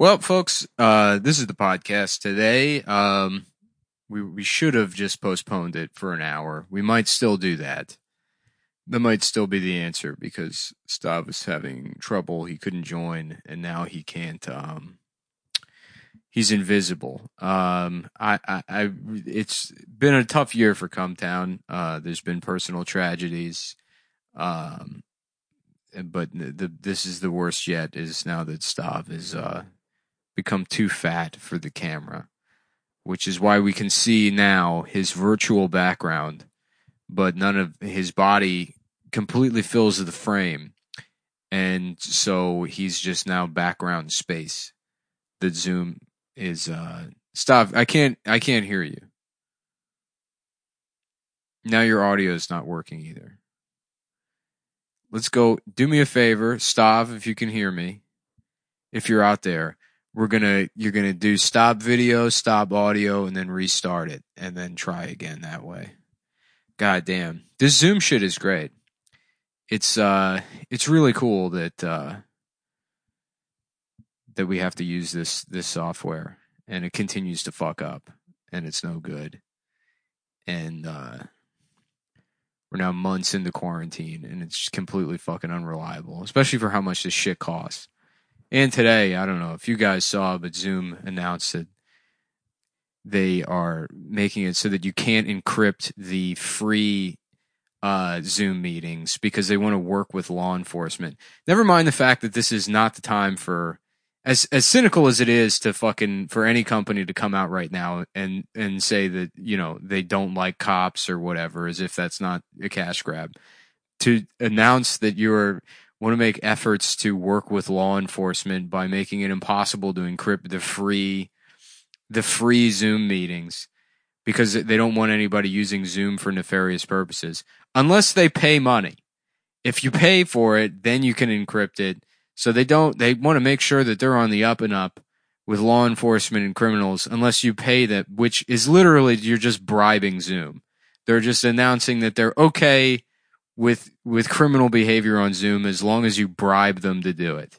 Well, folks, uh, this is the podcast today. Um, we we should have just postponed it for an hour. We might still do that. That might still be the answer because Stav was having trouble. He couldn't join, and now he can't. Um, he's invisible. Um, I, I, I, it's been a tough year for Cumtown. Uh, there's been personal tragedies. Um, but the, this is the worst yet. Is now that Stav is uh become too fat for the camera, which is why we can see now his virtual background, but none of his body completely fills the frame. And so he's just now background space. The zoom is uh stop. I can't I can't hear you. Now your audio is not working either. Let's go. Do me a favor, Stav, if you can hear me. If you're out there, we're gonna you're gonna do stop video, stop audio, and then restart it, and then try again that way. God damn, this Zoom shit is great. It's uh, it's really cool that uh, that we have to use this this software, and it continues to fuck up, and it's no good, and uh, we're now months into quarantine, and it's completely fucking unreliable, especially for how much this shit costs. And today, I don't know if you guys saw, but Zoom announced that they are making it so that you can't encrypt the free uh, Zoom meetings because they want to work with law enforcement. Never mind the fact that this is not the time for as as cynical as it is to fucking for any company to come out right now and and say that you know they don't like cops or whatever as if that's not a cash grab to announce that you're want to make efforts to work with law enforcement by making it impossible to encrypt the free the free Zoom meetings because they don't want anybody using Zoom for nefarious purposes unless they pay money. If you pay for it, then you can encrypt it. So they don't they want to make sure that they're on the up and up with law enforcement and criminals unless you pay that which is literally you're just bribing Zoom. They're just announcing that they're okay with with criminal behavior on Zoom as long as you bribe them to do it.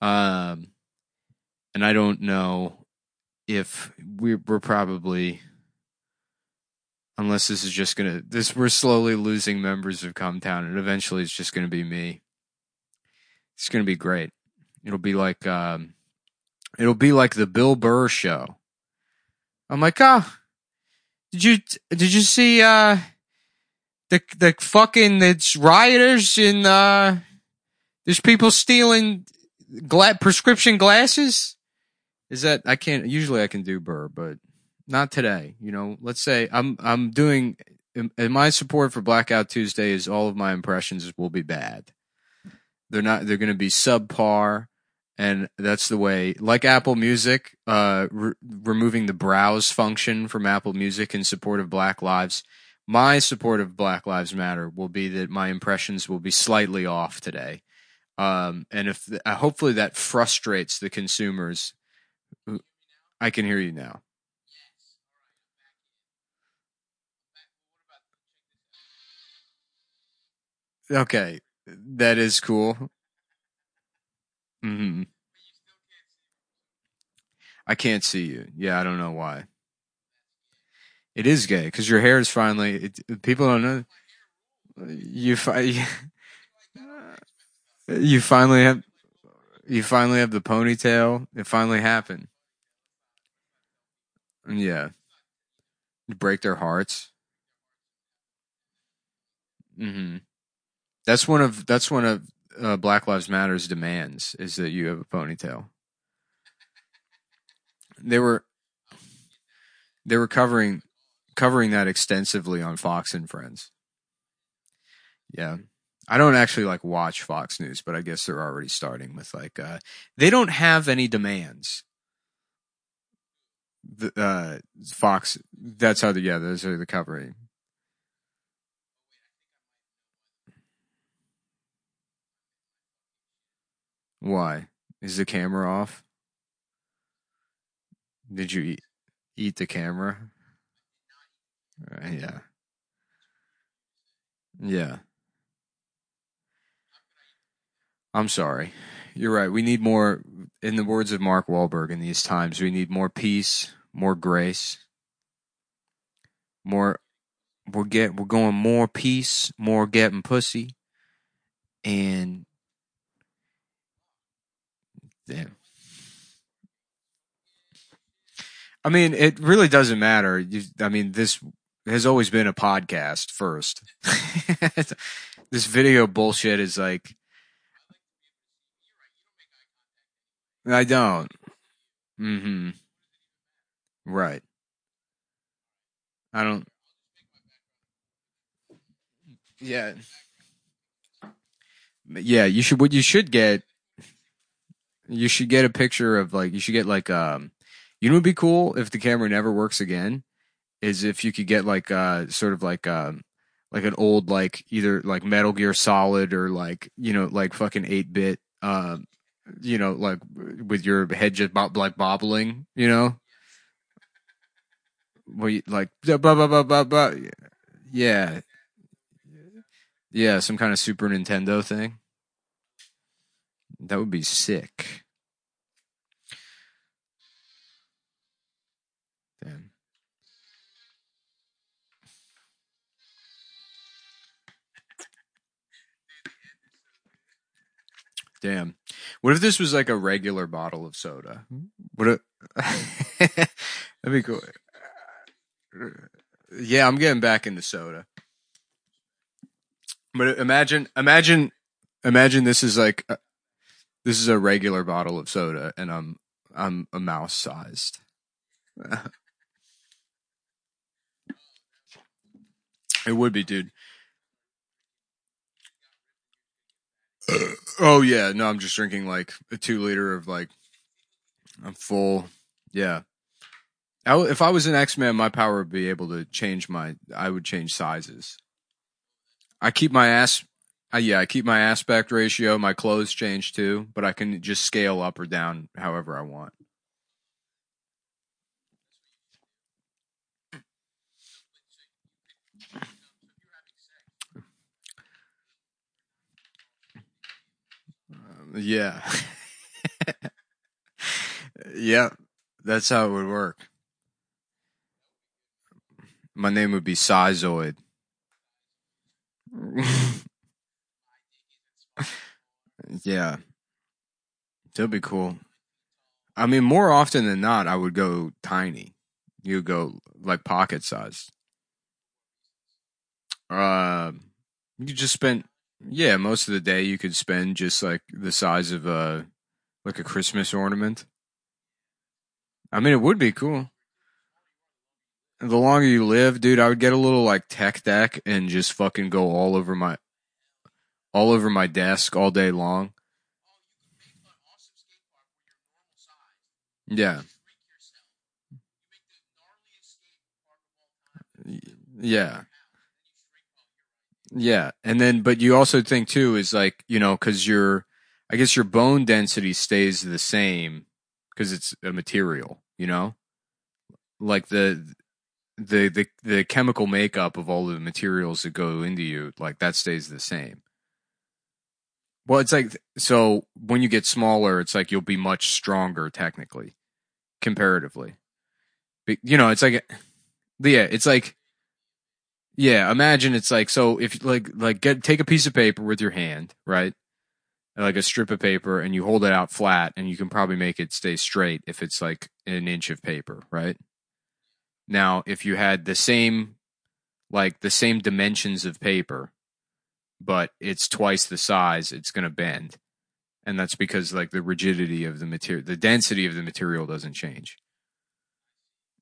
Um, and I don't know if we're, we're probably unless this is just gonna this we're slowly losing members of Cumtown, and eventually it's just gonna be me. It's gonna be great. It'll be like um, it'll be like the Bill Burr show. I'm like, ah, oh, did you did you see uh the the fucking it's rioters and uh there's people stealing gla- prescription glasses. Is that I can't usually I can do Burr, but not today. You know, let's say I'm I'm doing and my support for Blackout Tuesday is all of my impressions will be bad. They're not. They're going to be subpar, and that's the way. Like Apple Music, uh, re- removing the browse function from Apple Music in support of Black Lives my support of Black Lives Matter will be that my impressions will be slightly off today. Um, and if uh, hopefully that frustrates the consumers, I can hear you now. Okay, that is cool. hmm I can't see you. Yeah, I don't know why. It is gay because your hair is finally. It, people don't know. You fi- You finally have. You finally have the ponytail. It finally happened. Yeah. Break their hearts. hmm That's one of that's one of uh, Black Lives Matter's demands is that you have a ponytail. They were they were covering covering that extensively on Fox and Friends. Yeah. I don't actually like watch Fox News, but I guess they're already starting with like uh they don't have any demands. The uh Fox that's how the yeah, those are the covering. Why? Is the camera off? Did you eat, eat the camera? Yeah. Yeah. I'm sorry. You're right. We need more, in the words of Mark Wahlberg, in these times, we need more peace, more grace, more. We're get we're going more peace, more getting pussy, and damn. I mean, it really doesn't matter. You, I mean, this has always been a podcast first. this video bullshit is like I don't. Mhm. Right. I don't Yeah. Yeah, you should what you should get you should get a picture of like you should get like um you know what would be cool if the camera never works again is if you could get like uh sort of like um like an old like either like Metal Gear Solid or like you know like fucking 8 bit um you know like with your head just bob, like bobbling, you know? Where you, like blah, blah, blah, blah, blah. yeah. Yeah, some kind of Super Nintendo thing. That would be sick. Damn. What if this was like a regular bottle of soda? What? it? That'd be cool. Yeah, I'm getting back into soda. But imagine, imagine, imagine this is like, a, this is a regular bottle of soda, and I'm, I'm a mouse sized. it would be, dude. Oh yeah, no, I'm just drinking like a two liter of like, I'm full. Yeah. I, if I was an X Man, my power would be able to change my. I would change sizes. I keep my ass. Uh, yeah, I keep my aspect ratio. My clothes change too, but I can just scale up or down however I want. Yeah. yeah, that's how it would work. My name would be Sizoid. yeah. That'd be cool. I mean, more often than not, I would go tiny. You would go like pocket size. Uh, you just spend, yeah, most of the day you could spend just like the size of a, like a Christmas ornament. I mean, it would be cool the longer you live, dude, I would get a little like tech deck and just fucking go all over my all over my desk all day long. Yeah. Yeah. Yeah. And then but you also think too is like, you know, cuz your I guess your bone density stays the same cuz it's a material, you know? Like the the the the chemical makeup of all the materials that go into you like that stays the same well it's like so when you get smaller it's like you'll be much stronger technically comparatively but, you know it's like yeah it's like yeah imagine it's like so if like like get take a piece of paper with your hand right like a strip of paper and you hold it out flat and you can probably make it stay straight if it's like an inch of paper right now, if you had the same, like the same dimensions of paper, but it's twice the size, it's going to bend. And that's because like the rigidity of the material, the density of the material doesn't change.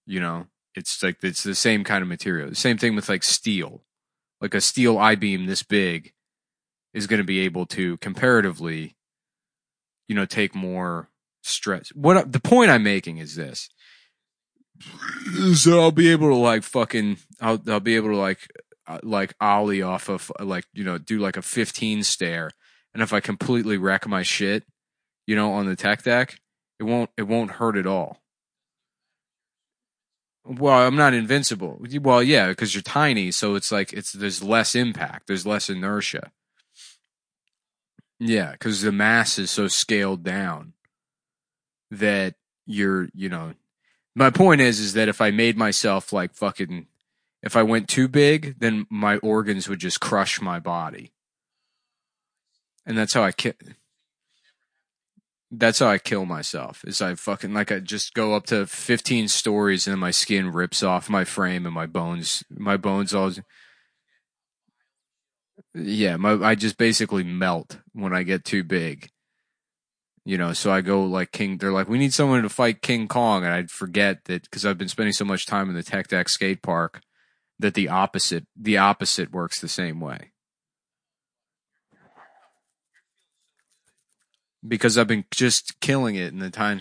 You know, it's like, it's the same kind of material. The same thing with like steel. Like a steel I beam this big is going to be able to comparatively, you know, take more stress. What the point I'm making is this so I'll be able to like fucking I'll I'll be able to like uh, like ollie off of like you know do like a 15 stair and if I completely wreck my shit you know on the tech deck it won't it won't hurt at all well I'm not invincible. Well yeah because you're tiny so it's like it's there's less impact there's less inertia. Yeah, because the mass is so scaled down that you're, you know, my point is, is that if I made myself like fucking, if I went too big, then my organs would just crush my body, and that's how I ki- That's how I kill myself. Is I fucking like I just go up to 15 stories and then my skin rips off my frame and my bones, my bones all. Yeah, my I just basically melt when I get too big. You know, so I go like King. They're like, we need someone to fight King Kong, and I'd forget that because I've been spending so much time in the Tech Deck skate park that the opposite the opposite works the same way. Because I've been just killing it in the time.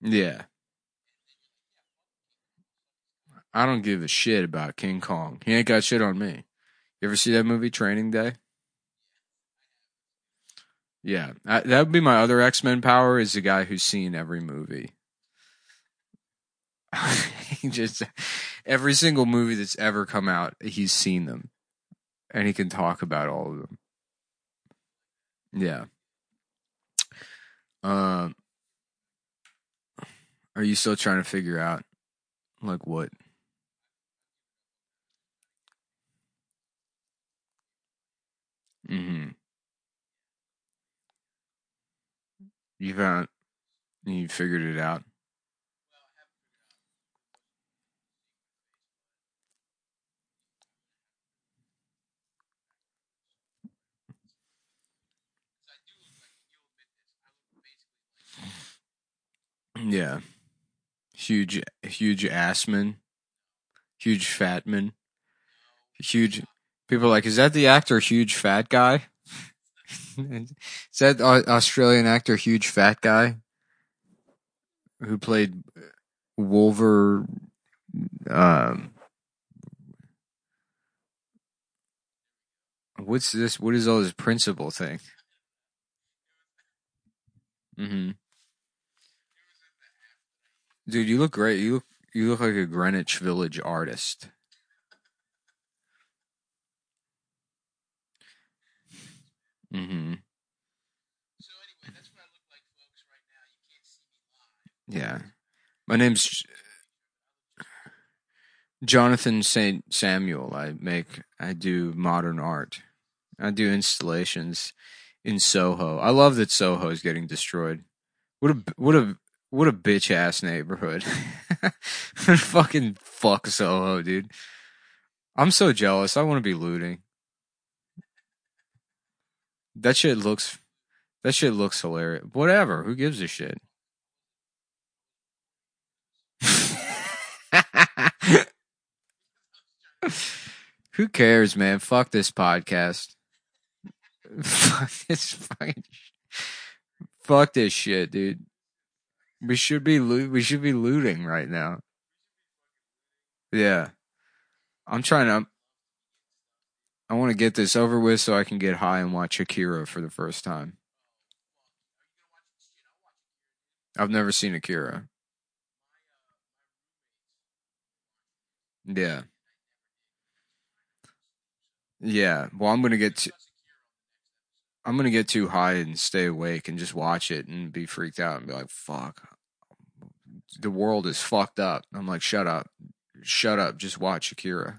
Yeah. I don't give a shit about King Kong. He ain't got shit on me. You ever see that movie, Training Day? Yeah, that would be my other X Men power. Is the guy who's seen every movie. he just every single movie that's ever come out, he's seen them, and he can talk about all of them. Yeah. Um. Are you still trying to figure out, like, what? Mm-hmm. You found you figured it out. Yeah. Huge huge assman. Huge fatman. Huge people like, is that the actor huge fat guy? is that Au- Australian actor huge fat guy? Who played Wolver um what's this what is all this principal thing? Mm-hmm. Dude, you look great. You look you look like a Greenwich Village artist. Mm-hmm. Yeah. My name's Jonathan Saint Samuel. I make I do modern art. I do installations in Soho. I love that Soho is getting destroyed. What a what a what a bitch ass neighborhood. Fucking fuck Soho, dude. I'm so jealous. I want to be looting. That shit looks that shit looks hilarious. Whatever. Who gives a shit? Who cares, man? Fuck this podcast. Fuck this fucking. Fuck this shit, dude. We should be loo- we should be looting right now. Yeah, I'm trying to. I want to get this over with so I can get high and watch Akira for the first time. I've never seen Akira. Yeah. Yeah. Well, I'm gonna get. Too, I'm gonna get too high and stay awake and just watch it and be freaked out and be like, "Fuck, the world is fucked up." I'm like, "Shut up, shut up, just watch Akira."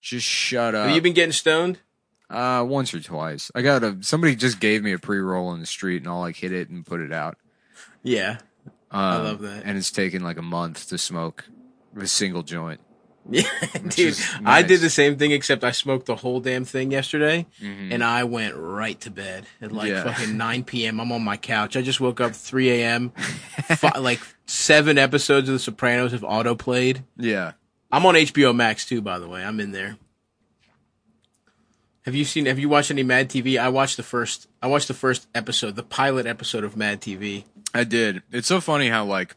Just shut up. Have you been getting stoned? Uh, once or twice. I got a somebody just gave me a pre roll in the street, and I'll like hit it and put it out. Yeah. Um, I love that. And it's taken like a month to smoke a single joint. Yeah, dude. is I did the same thing except I smoked the whole damn thing yesterday Mhm. and I went right to bed at like Yeah. fucking 9 p.m. I'm on my couch. I just woke up 3 a.m. Like seven episodes of The Sopranos have auto played. Yeah. I'm on HBO Max too, by the way. I'm in there. Have you seen? Have you watched any Mad TV? I watched the first. I watched the first episode, the pilot episode of Mad TV. I did. It's so funny how like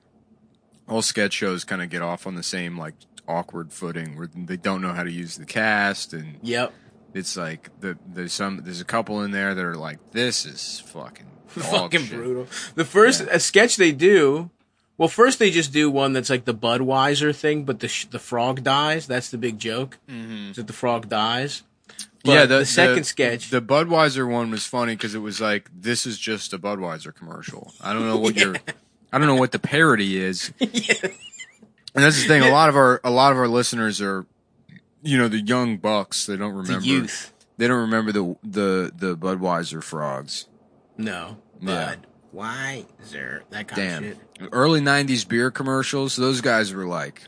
all sketch shows kind of get off on the same like awkward footing where they don't know how to use the cast and Yep. it's like the there's some there's a couple in there that are like this is fucking fucking shit. brutal. The first Yeah. a sketch they do, well, first they just do one that's like the Budweiser thing, but the sh- the frog dies. That's the big joke. Mhm. Is that the frog dies, But yeah, the, second sketch. The Budweiser one was funny because it was like, this is just a Budweiser commercial. I don't know what your, I don't know what the parody is. yeah. And that's the thing. A lot of our, a lot of our listeners are, you know, the young bucks. They don't remember The youth. They don't remember the the the Budweiser frogs. No. Yeah. Budweiser. That kind Damn. of shit. Early '90s beer commercials. Those guys were like,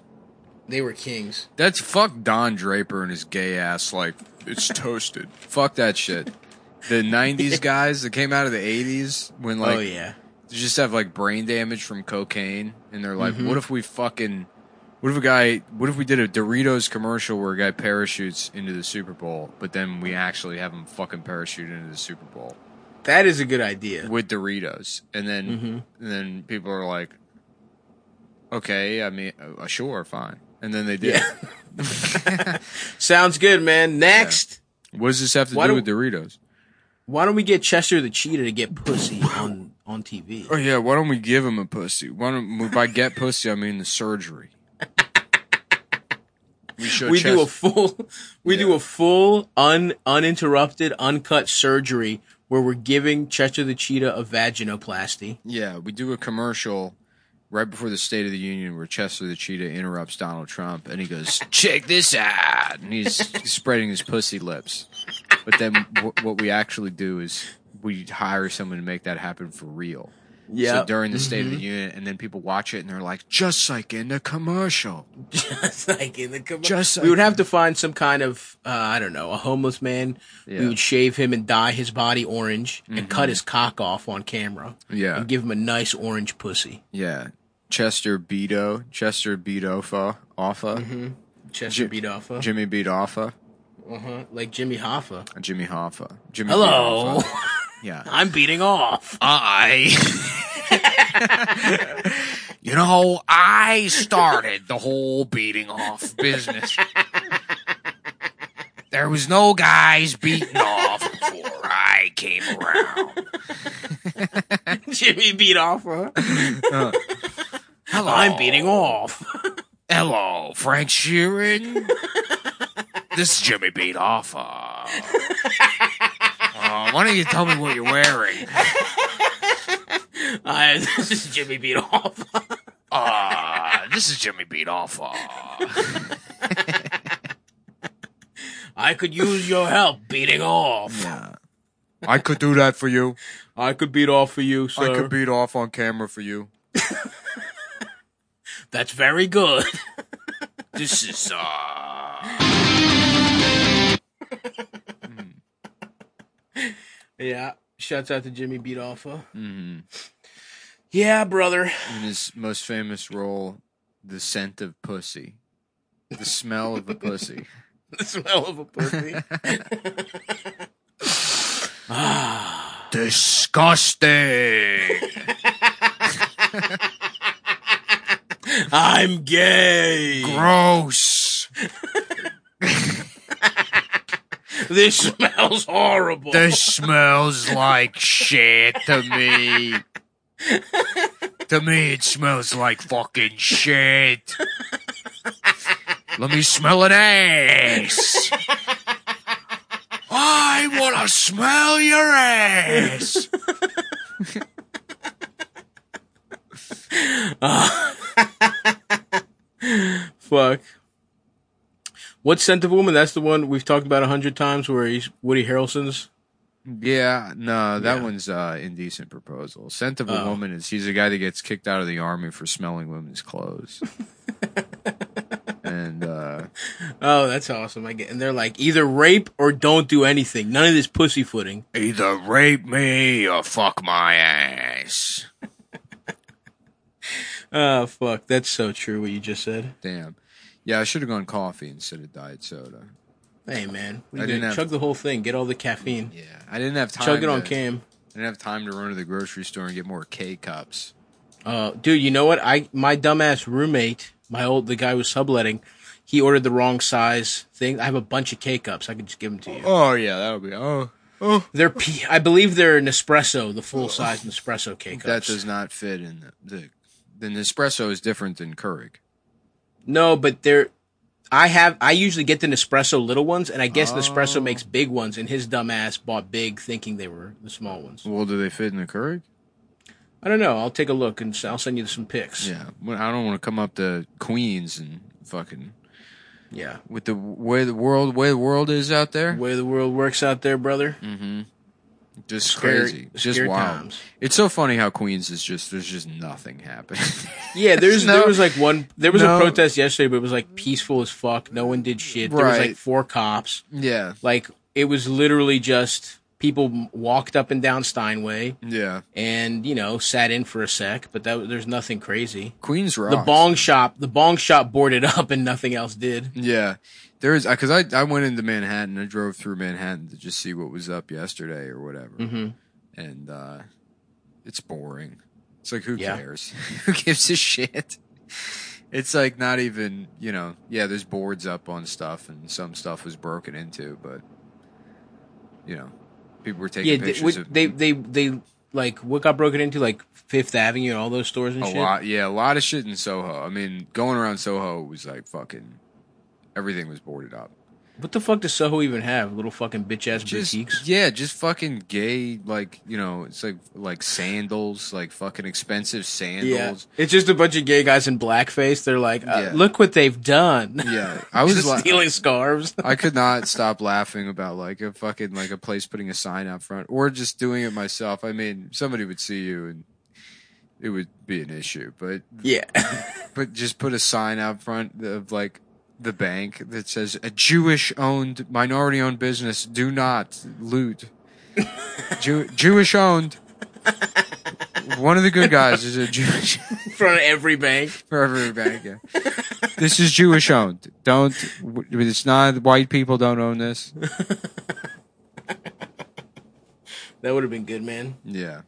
They were kings. that's fuck Don Draper and his gay ass. Like, it's toasted. fuck that shit. The '90s guys that came out of the '80s when like oh yeah. they just have like brain damage from cocaine, and they're like, Mhm. what if we fucking, what if a guy, what if we did a Doritos commercial where a guy parachutes into the Super Bowl, but then we actually have him fucking parachute into the Super Bowl That is a good idea. with Doritos, and then Mhm. and then people are like, okay, I mean, uh, sure, fine, and then they did. Sounds good, man. Next, what does this have to Why do don't- with Doritos? why don't we get Chester the Cheetah to get pussy on on TV? Oh yeah, why don't we give him a pussy? Why don't by get pussy I mean the surgery? We do a full we do a full un uninterrupted uncut surgery where we're giving Chester the Cheetah a vaginoplasty. Yeah, we do a commercial right before the State of the Union where Chester the Cheetah interrupts Donald Trump and he goes, "Check this out," and he's spreading his pussy lips. But then w- what we actually do is we hire someone to make that happen for real. So during the State of the Union, and then people watch it and they're like, "Just like in the commercial." just like in the commercial. Just we would have to find some kind of uh, I don't know a homeless man. Yeah. We would shave him and dye his body orange and cut his cock off on camera Yeah, and give him a nice orange pussy. yeah. Chester Beto, Chester beat Offa, Offa, Chester Ji- beat off. Uh Jimmy beat Offa, huh. Like Jimmy Hoffa. Jimmy Hoffa, Jimmy. Hello, beat Hoffa. Yeah. I'm beating off. I. you know, I started the whole beating off business. There was no guys beating off before I came around. Jimmy beat off. Huh? Hello. I'm beating off. Hello, Frank Sheeran. this is Jimmy Beat Off. Uh. Uh, why don't you tell me what you're wearing? Uh, this is Jimmy beat off. Uh, this is Jimmy Beat Off. I could use your help beating off. Yeah. I could do that for you. I could beat off for you, sir. I could beat off on camera for you. That's very good. This is uh yeah. Shouts out to Jimmy beat off. Huh? mhm. Yeah, brother. in his most famous role, the scent of pussy. The smell of a pussy. The smell of a pussy. Disgusting. I'm gay. Gross. This smells horrible. This smells like shit to me. to me, it smells like fucking shit. Let me smell an ass. I want to smell your ass. Fuck. What scent of woman? That's the one we've talked about a hundred times, where he's Woody Harrelson's. Yeah, no, that Yeah. one's uh, indecent proposal. Scent of a Oh. woman is he's a guy that gets kicked out of the army for smelling women's clothes. and uh, Oh, that's awesome. I get, and they're like either rape or don't do anything. None of this pussyfooting. either rape me or fuck my ass. Oh fuck, that's so true. What you just said. Damn. Yeah, I should have gone coffee instead of diet soda. Hey man, we I did didn't have- chug the whole thing. Get all the caffeine. Yeah, I didn't have time. Chug it on to- cam. I didn't have time to run to the grocery store and get more K cups. Uh, dude, you know what? I my dumbass roommate, my old the guy who was subletting, he ordered the wrong size thing. I have a bunch of K cups. I could just give them to you. Oh yeah, that'll be. Oh, oh. They're P- I believe they're Nespresso, the full size Nespresso K cups. That does not fit in the, the. The Nespresso is different than Keurig. No, but they're. I have I usually get the Nespresso little ones, and I guess Oh. Nespresso makes big ones, and his dumbass bought big, thinking they were the small ones. Well, do they fit in the Keurig? I don't know. I'll take a look and I'll send you some pics. Yeah. I don't want to come up to Queens and fucking yeah. with the way the world way the world is out there. Way the world works out there, brother. Mm-hmm. Just Scary- crazy. Just scary wild. times. It's so funny how Queens is just there's just nothing happening. Yeah, there's No. there was like one there was No. a protest yesterday, but it was like peaceful as fuck. No one did shit. There was like four cops. yeah. Like it was literally just people walked up and down Steinway Yeah. and you know sat in for a sec, but that there's nothing crazy. Queens rocks. The bong shop, the bong shop boarded up and nothing else did. Yeah. There is because I I went into Manhattan. I drove through Manhattan to just see what was up yesterday or whatever. hmm and uh, it's boring. It's like who Yeah. cares? who gives a shit? It's like not even you know. Yeah, there's boards up on stuff, and some stuff was broken into, but you know, people were taking Yeah, pictures of they they they like what got broken into like Fifth Avenue and all those stores and a shit. lot. Yeah, a lot of shit in Soho. I mean, going around Soho was like fucking. Everything was boarded up. What the fuck does Soho even have? Little fucking bitch ass Just boutiques. yeah, just fucking gay. Like you know, it's like like sandals, like fucking expensive sandals. it's just a bunch of gay guys in blackface. They're like, uh, Yeah. look what they've done. Yeah, I was just la- stealing scarves. I could not stop laughing about like a fucking like a place putting a sign out front or just doing it myself. I mean, somebody would see you and it would be an issue, but yeah, but just put a sign out front of like the bank that says a Jewish owned minority owned business do not loot. Jew- Jewish owned. One of the good guys is a Jewish in front of every bank. for every bank. Yeah. this is Jewish owned. Don't. It's not white people don't own this. That would have been good, man. Yeah.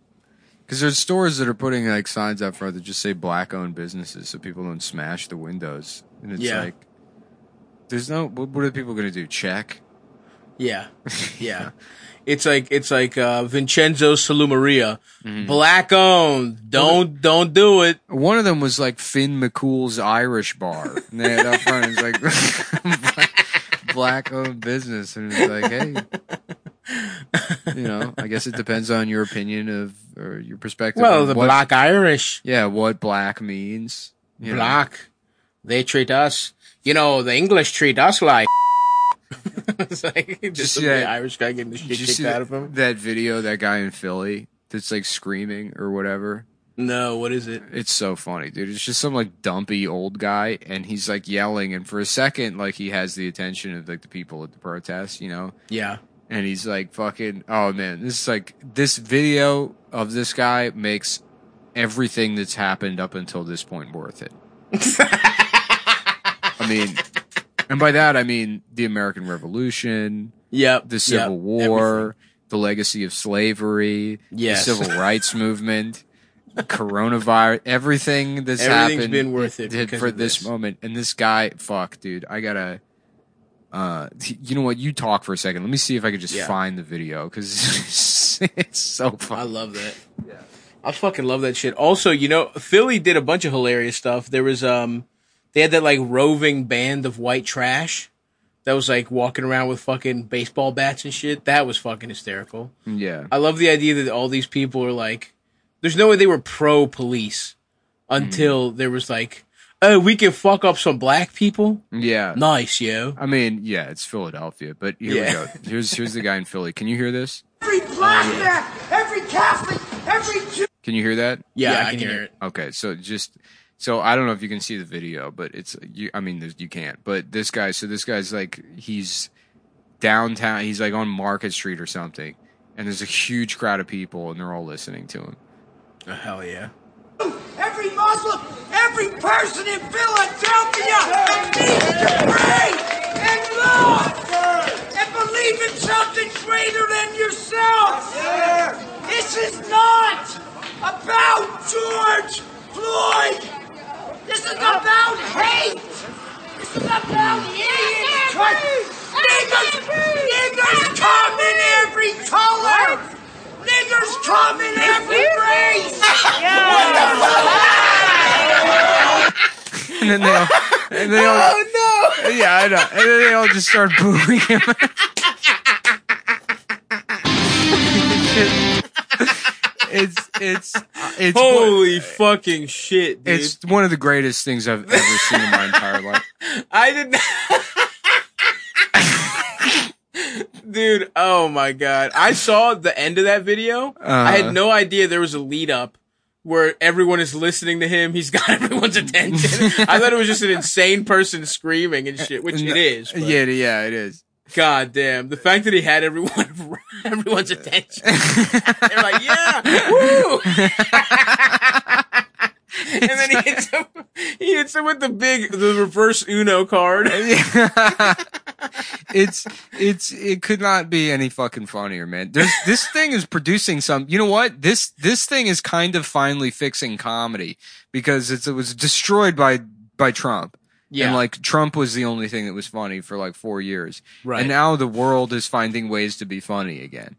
Because there's stores that are putting like signs out front that just say black owned businesses so people don't smash the windows. And it's Yeah. like, there's no, what, are people going to do? Check? Yeah, yeah. It's like it's like uh, Vincenzo Salumaria, Mm-hmm. black owned. Don't don't do it. One of them was like Finn McCool's Irish bar. And they had up front, it's like black owned business. And it's like, hey, you know, I guess it depends on your opinion of, or your perspective. Well, the what- black Irish, Yeah, what black means. you know. black, they treat us. You know, the English treat us like. it's like just some that- Irish guy getting the shit kicked out that, of him. that video, that guy in Philly that's like screaming or whatever? No, what is it? It's so funny, dude. It's just some like dumpy old guy and he's like yelling and for a second like he has the attention of like the people at the protest, you know? Yeah, And he's like fucking oh man, this is like this video of this guy makes everything that's happened up until this point worth it. I mean, and by that I mean the American Revolution, yep. the Civil yep, War, everything. the legacy of slavery, Yes. the civil rights movement, coronavirus, everything that's Everything's happened been worth it did for this, this. moment. And this guy, fuck, dude, I gotta. Uh, you know what? You talk for a second. Let me see if I could just Yeah. find the video because it's so fun. I love that. Yeah. I fucking love that shit. Also, you know, Philly did a bunch of hilarious stuff. There was um they had that like roving band of white trash that was like walking around with fucking baseball bats and shit. That was fucking hysterical. Yeah, I love the idea that all these people are like there's no way they were pro police until mm-hmm. there was like, oh, we can fuck up some black people. yeah. Nice, yo. I mean, yeah, it's Philadelphia, but here Yeah. we go. Here's here's the guy in Philly. Can you hear this? Every black man, every Catholic, every Jew. Can you hear that? Yeah, I, can hear it. Okay, so just so I don't know if you can see the video, but it's you. I mean, you can't. But this guy, so this guy's like he's downtown. He's like on Market Street or something, and there's a huge crowd of people, and they're all listening to him. Oh, hell yeah. Every Muslim, every person in Philadelphia needs to pray and love and believe in something greater than yourself. This is not about George Floyd. This is about hate. This is about idiots. Niggers, niggers come in every color. Niggers come in every race. And then they all, and they all, Oh no! yeah, I know. And then they all just start booing him. it's it's it's Holy fucking shit, dude! it's one of the greatest things I've ever seen in my entire life. I did not. Dude, oh my god. I saw the end of that video. I Uh. had no idea there was a lead up where everyone is listening to him. He's got everyone's attention. I thought it was just an insane person screaming and shit, which it is. but Yeah, yeah, it is. God damn. The fact that he had everyone everyone's attention. They're like, yeah, woo! and then he hits him he hits him with the big the reverse Uno card. it's it's it could not be any fucking funnier, man. There's this thing is producing some. You know what? This this thing is kind of finally fixing comedy because it was destroyed by by Trump. Yeah. And like Trump was the only thing that was funny for like four years. Right. And now the world is finding ways to be funny again.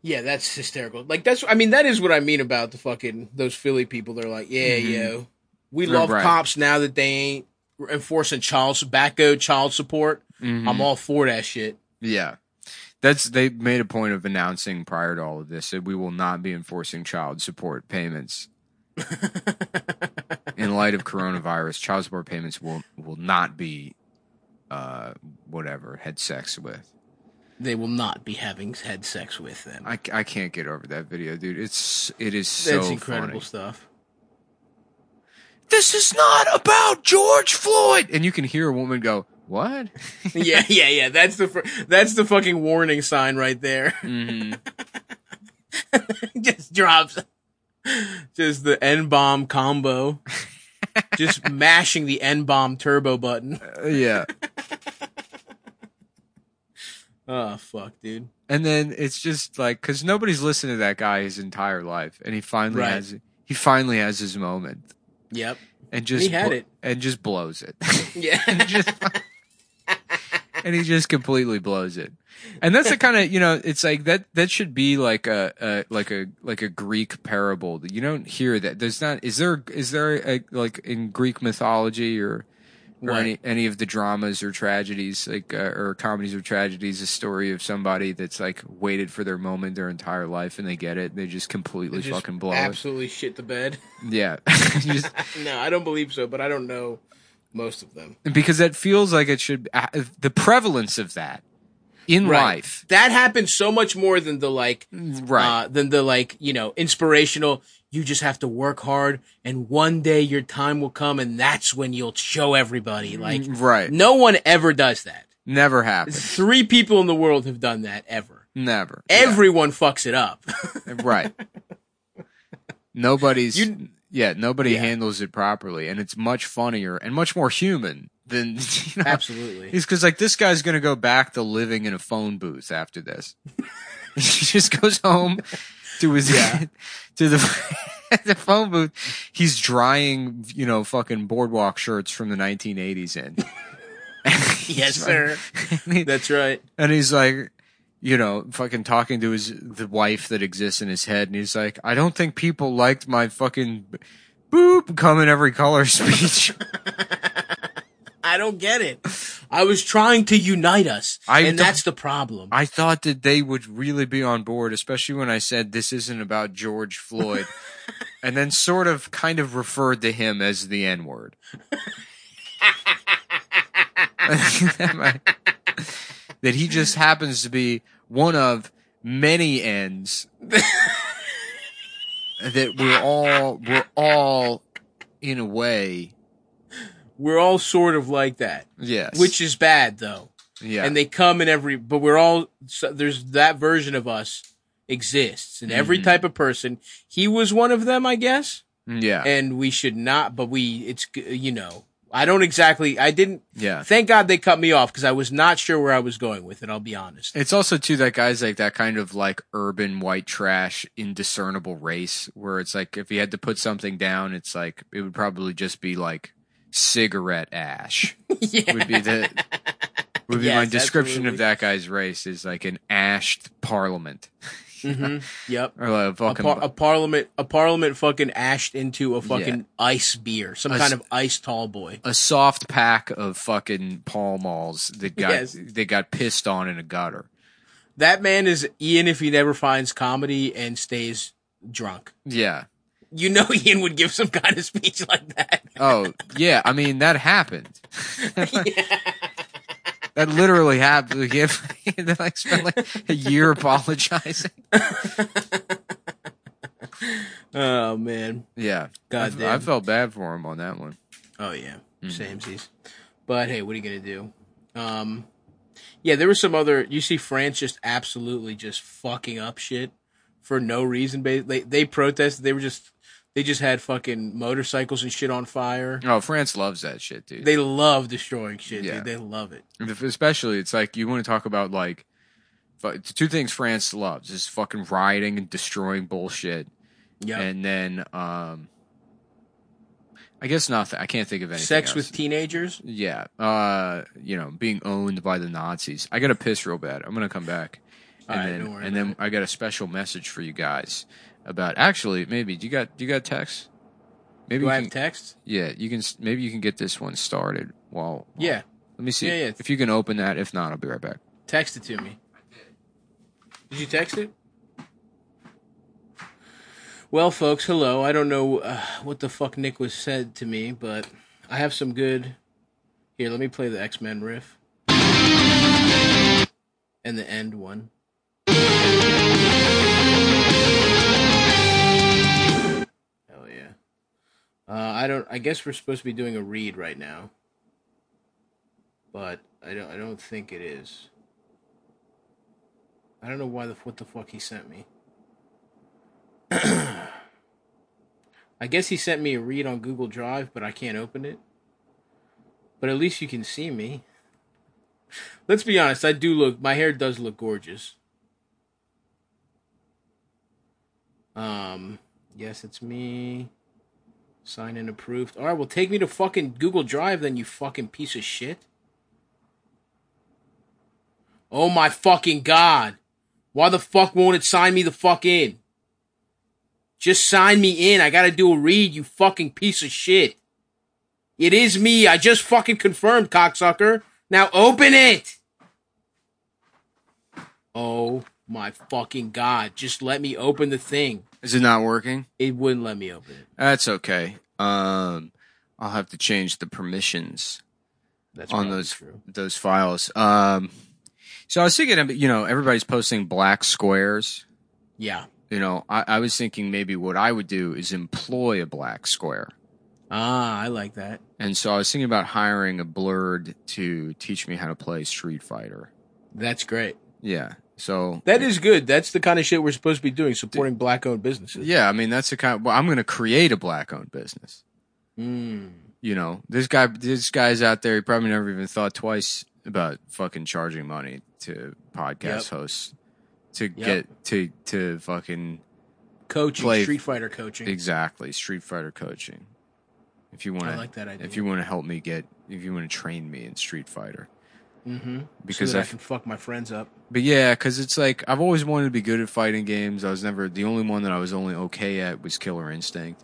Yeah, that's hysterical. Like that's I mean that is what I mean about the fucking those Philly people. They're like, yeah, mm-hmm. yo, we love Right. cops now that they ain't enforcing child tobacco child support. Mm-hmm. I'm all for that shit. Yeah. That's they made a point of announcing prior to all of this that we will not be enforcing child support payments. In light of coronavirus, child support payments will will not be uh whatever had sex with. They will not be having had sex with them. I, I can't get over that video, dude. It's it is so that's incredible funny. stuff. This is not about George Floyd, and you can hear a woman go, "What?" yeah, yeah, yeah. That's the fir- that's the fucking warning sign right there. hmm Just drops. Just the N bomb combo. Just mashing the N bomb turbo button. Uh, yeah. Oh fuck, dude. And then it's just like because nobody's listened to that guy his entire life, and he finally Right. has he finally has his moment, Yep. and just He had blo- it. and just blows it, Yeah. just, and he just completely blows it. And that's the kind of you know it's like that that should be like a, a like a like a Greek parable. You don't hear that. There's not is there is there a, like in Greek mythology or or What? any any of the dramas or tragedies like uh, or comedies or tragedies a story of somebody that's like waited for their moment their entire life and they get it they just completely Just fucking blow absolutely shit the bed. yeah just, no, I don't believe so, but I don't know most of them. because that feels like it should uh, the prevalence of that in life That happens so much more than the like right uh, than the like, you know, inspirational you just have to work hard and one day your time will come and that's when you'll show everybody. Like right no one ever does that. never happens Three people in the world have done that ever. never Everyone fucks it up. Right nobody's You- yeah nobody Yeah. handles it properly and it's much funnier and much more human than you know Absolutely. He's because like this guy's gonna go back to living in a phone booth after this. he just goes home to his Yeah. to the the phone booth. He's drying, you know, fucking boardwalk shirts from the 1980s in. Yes, sir. and That's right. And he's like, you know, fucking talking to his the wife that exists in his head, and he's like, I don't think people liked my fucking boop come in every color speech. I don't get it. I was trying to unite us, I and that's the problem. I thought that they would really be on board, especially when I said this isn't about George Floyd, and then sort of kind of referred to him as the N word. that he just happens to be one of many ends that we're all we're all in a way We're all sort of like that, yes which is bad though. yeah And they come in every, but we're all so there's that version of us exists in every Mm-hmm. type of person. He was one of them, I guess, yeah and we should not. But we, it's you know, I don't exactly. I didn't. yeah Thank God they cut me off because I was not sure where I was going with it. I'll be honest. It's also too that guy's like that kind of like urban white trash indiscernible race where it's like if he had to put something down, it's like it would probably just be like cigarette ash yeah. would be the would be my description absolutely. of that guy's race is like an ashed parliament. Mm-hmm. Yep. or like a A, par- a parliament, a parliament fucking ashed into a fucking Yeah. ice beer, some A kind of ice tall boy. a soft pack of fucking Pall Malls that got Yes. they got pissed on in a gutter. That man is Ian if he never finds comedy and stays drunk. Yeah. You know Ian would give some kind of speech like that. Oh yeah. I mean that happened. that literally happened. Like, if they like spent like a year apologizing. Oh man. Yeah. God I, damn. I felt bad for him on that one. Oh yeah, Mm-hmm. samesies. But hey, what are you gonna do? Um, yeah, there was some other. You see, France just absolutely just fucking up shit for no reason. They they protested. They were just they just had fucking motorcycles and shit on fire. Oh, France loves that shit, dude. They love destroying shit, Yeah. dude. They love it. Especially it's like you want to talk about like two things France loves is fucking rioting and destroying bullshit, Yeah. and then um, I guess nothing. I can't think of anything. Sex else. with teenagers. yeah, uh, you know, being owned by the Nazis. I got to piss real bad. I'm gonna come back, and right, then and then I got a special message for you guys about. Actually, maybe do you got do you got text? Maybe Do you I can, have text? yeah, you can. Maybe you can get this one started. While Yeah, let me see Yeah, yeah. if you can open that. If not, I'll be right back. text it to me. Did you text it? Well, folks, hello. I don't know uh, what the fuck Nick was said to me, but I have some good. Here, let me play the X Men riff and the end one. Uh, I don't. I guess we're supposed to be doing a read right now, but I don't. I don't think it is. I don't know why the what the fuck he sent me. I guess he sent me a read on Google Drive, but I can't open it. But at least you can see me. Let's be honest, I do look my hair does look gorgeous. Um yes, it's me. Sign in approved. Alright, well take me to fucking Google Drive then you fucking piece of shit. Oh my fucking god. Why the fuck won't it sign me the fuck in? Just sign me in. I gotta do a read, you fucking piece of shit. It is me. I just fucking confirmed, cocksucker. Now open it! Oh my fucking god. Just let me open the thing. Is it not working? It wouldn't let me open it. That's okay. Um, I'll have to change the permissions That's on those true. those files. Um, so I was thinking, you know, everybody's posting black squares. Yeah. You know, I, I was thinking maybe what I would do is employ a black square. Ah, I like that. And so I was thinking about hiring a blurred to teach me how to play Street Fighter. That's great. Yeah. So That is good. That's the kind of shit we're supposed to be doing, supporting black owned businesses. yeah, I mean that's the kind. well, I'm going to create a black owned business. Mm. You know, this guy, this guy's out there. He probably never even thought twice about fucking charging money to podcast Yep. hosts to get to to fucking Coaching, Play- Street Fighter coaching. exactly Street Fighter coaching. If you want I to, like that idea. if you want to help me get, if you want to train me in Street Fighter, mm-hmm. because so I I can fuck my friends up. But yeah, because it's like I've always wanted to be good at fighting games. I was never the only one that I was only okay at was Killer Instinct,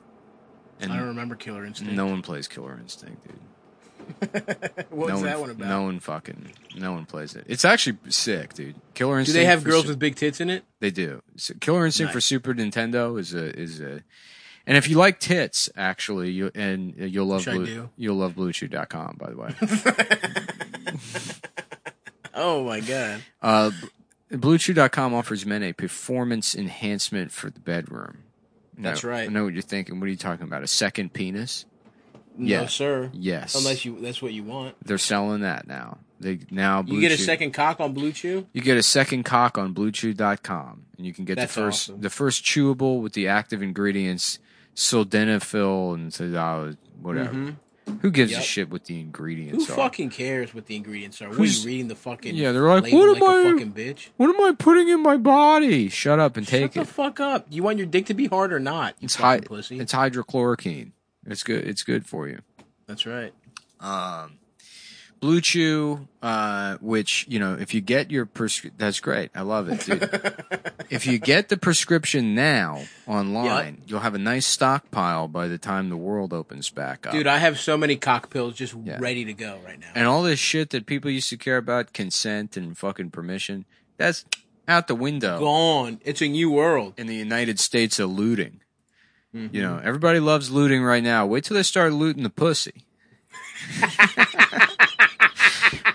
and I don't remember Killer Instinct. no one plays Killer Instinct, dude. what no was one, that one about? No one fucking, no one plays it. It's actually sick, dude. Killer Instinct. Do they have girls with big tits in it? They do. So Killer Instinct for Super Nintendo is a is a, and if you like tits, actually, you and you'll love Which blue, you'll love BlueChew.com, by the way. Oh my god. Uh, BlueChew.com offers men a performance enhancement for the bedroom. That's right. I know what you're thinking. What are you talking about? A second penis? No, Yeah. sir. Yes. Unless you that's what you want. they're selling that now. They now Blue You get a second cock on Blue Chew? You get a second cock on BlueChew.com, and you can get That's the first awesome. the first chewable with the active ingredients sildenafil and uh, whatever. Who gives a Mm-hmm. Shit what the ingredients Who are? fucking cares what the ingredients are? What are you reading the fucking Yeah, they're like, label what like am a I- fucking bitch? What am I putting in my body? Shut up and Shut take the it. fuck up. You want your dick to be hard or not? You It's high. fucking pussy. It's hydrochloroquine. It's good. It's good for you. That's right. Um, Blue Chew, uh, which you know, if you get your prescri- that's great. I love it, dude. if you get the prescription now online, you'll have a nice stockpile by the time the world opens back up. Dude, I have so many cock pills just Yeah. ready to go right now. and all this shit that people used to care about, consent and fucking permission, that's out the window Gone. It's a new world. in the United States of looting. Mm-hmm. You know, everybody loves looting right now. Wait till they start looting the pussy.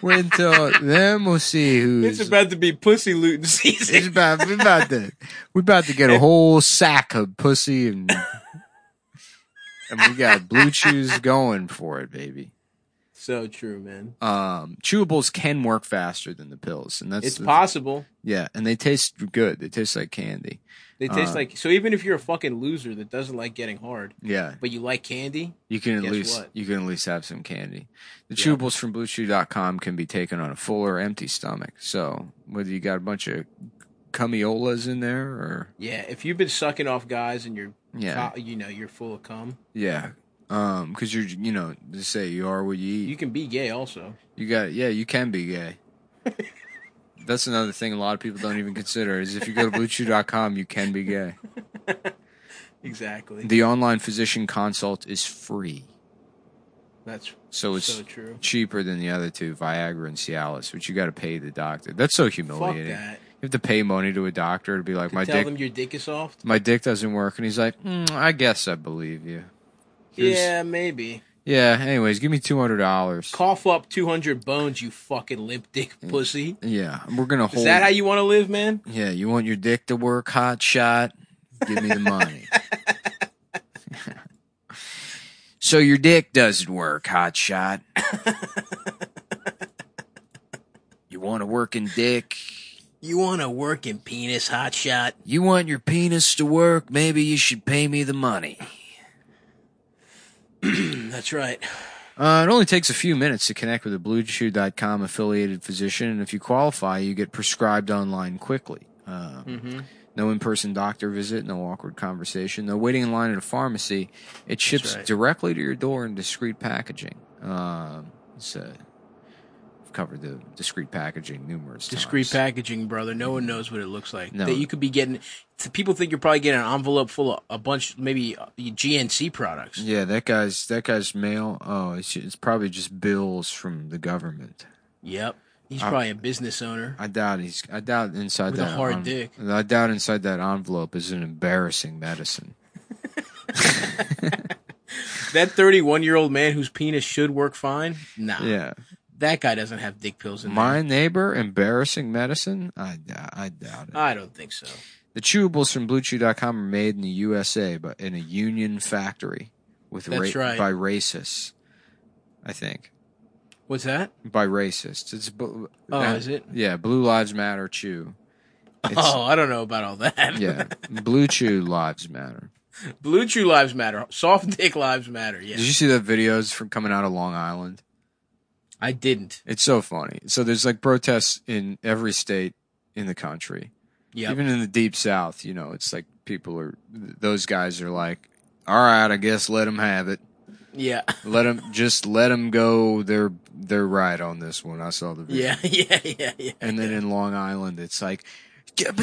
Wait until then we'll see who's It's about to be pussy looting season. It's about we about to we about to get a whole sack of pussy and and we got blue chews going for it, baby. So true, man. Um, chewables can work faster than the pills, and that's It's the- possible. Yeah, and they taste good. They taste like candy. They taste Uh, like so. Even if you're a fucking loser that doesn't like getting hard, Yeah, but you like candy, you can at least what? you can at least have some candy. The Yeah. chewables from BlueChew.com can be taken on a full or empty stomach. So whether you got a bunch of cumiolas in there or yeah. If you've been sucking off guys and you're, yeah, you know, you're full of cum, yeah. Um, because you're, you know, they say you are what you eat. you can be gay also. You got yeah, you can be gay. That's another thing a lot of people don't even consider is if you go to bluechew.com, you can be gay. Exactly. The online physician consult is free. That's So it's so true. cheaper than the other two, Viagra and Cialis, which you got to pay the doctor. That's so Fuck humiliating. that. You have to pay money to a doctor to be like, my Tell dick, them your dick is soft. my dick doesn't work, and he's like, mm, I guess I believe you. Here's- Yeah, maybe. Yeah. Anyways, give me two hundred dollars. Cough up two hundred bones, you fucking limp dick mm, pussy. Yeah, we're gonna Is that how you want to live, man? Yeah, you want your dick to work, hot shot? Give me the money. so your dick doesn't work, hot shot. you want a working dick? You want a working penis hot shot? You want your penis to work? Maybe you should pay me the money. That's right. Uh, it only takes a few minutes to connect with a BlueChew.com affiliated physician, and if you qualify, you get prescribed online quickly. Um, Mm-hmm. No in-person doctor visit, no awkward conversation, no waiting in line at a pharmacy. It ships right. directly to your door in discreet packaging. Um, it's, uh, I've covered the discreet packaging numerous Discreet times. packaging, brother. No one knows what it looks like. No. That you could be getting. People think you're probably getting an envelope full of a bunch, maybe uh, GNC products. Yeah, that guy's that guy's mail. Oh, it's, it's probably just bills from the government. Yep. He's probably a business owner. I doubt he's. I doubt inside With that hard en- dick. I doubt inside that envelope is an embarrassing medicine. That 31 year old man whose penis should work fine. Nah. Yeah, That guy doesn't have dick pills in there. my neighbor, embarrassing medicine. I doubt. I doubt it. I don't think so. The chewables from BlueChew.com are made in the USA, but in a union factory with That's right. by racists. I think What's that? by racists. It's Oh, uh, is it? Yeah, Blue Lives Matter Chew. It's- oh, I don't know about all that. yeah, Blue Chew Lives Matter. Blue Chew lives matter. Soft dick lives matter. Yeah. Did you see the videos from coming out of Long Island? I didn't. It's so funny. So there's like protests in every state in the country. Yeah. Even in the deep south, you know, it's like people are those guys are like, "All right, I guess let them have it. yeah. Let them just let them go. They're they're right on this one." I saw the video. Yeah. Yeah. Yeah. Yeah. And then in Long Island, it's like, "Yeah,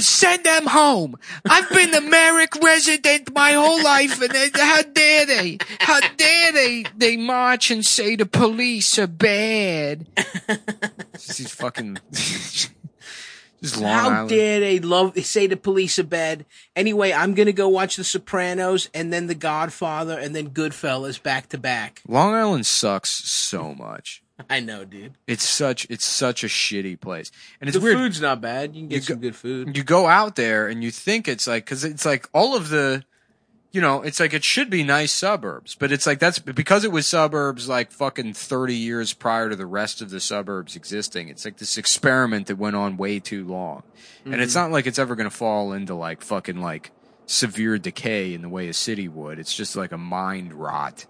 send them home. I've been a Merrick resident my whole life, and they, how dare they? How dare they? They march and say the police are bad. These fucking. How Island. dare they love say the police are bad? Anyway, I'm gonna go watch The Sopranos and then The Godfather and then Goodfellas back to back. Long Island sucks so much. I know, dude. It's such it's such a shitty place, and it's the weird. food's not bad. You can get You some go- good food. you go out there and you think it's like because it's like all of the you know it's like it should be nice suburbs but it's like that's because it was suburbs like fucking 30 years prior to the rest of the suburbs existing it's like this experiment that went on way too long and Mm-hmm. it's not like it's ever going to fall into like fucking like severe decay in the way a city would it's just like a mind rot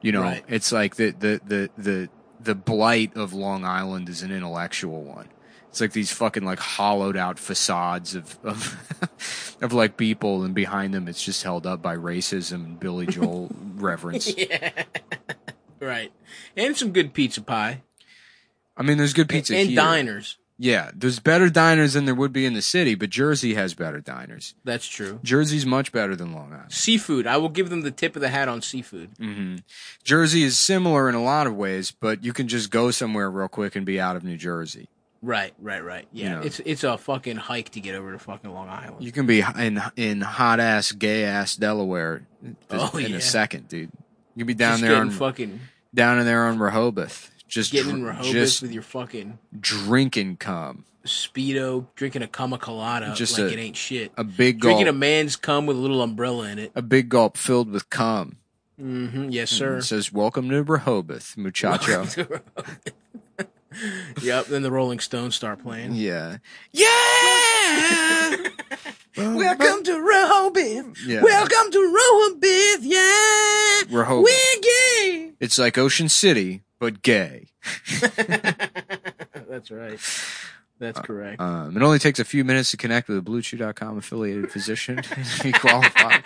you know Right. it's like the the the the the blight of long island is an intellectual one it's like these fucking like hollowed out facades of of, of like people, and behind them it's just held up by racism and Billy Joel reverence. yeah. right. And some good pizza pie. I mean, there's good pizza pie. and here. diners. Yeah, there's better diners than there would be in the city, but Jersey has better diners. That's true. Jersey's much better than Long Island. Seafood. I will give them the tip of the hat on seafood. hmm Jersey is similar in a lot of ways, but you can just go somewhere real quick and be out of New Jersey. Right, right, right. Yeah, You know. it's it's a fucking hike to get over to fucking Long Island. You can be in in hot ass, gay ass Delaware Oh, in yeah. a second, dude. You can be down Just there on fucking down in there on Rehoboth, just getting in dr- Rehoboth just with your fucking drinking cum, speedo, drinking a cum colada Just like a- it ain't shit. a big drinking a man's cum with a little umbrella in it. a big gulp filled with cum. hmm Yes, And sir. It says, "Welcome to Rehoboth, muchacho." Yep. Then the Rolling Stones start playing. yeah, yeah. Welcome to Rehoboth. Yeah. Welcome to Rehoboth. Yeah. Rehoboth. We're gay. It's like Ocean City, but gay. That's right. That's correct. Um, it only takes a few minutes to connect with a BlueChew.com affiliated physician to be qualified.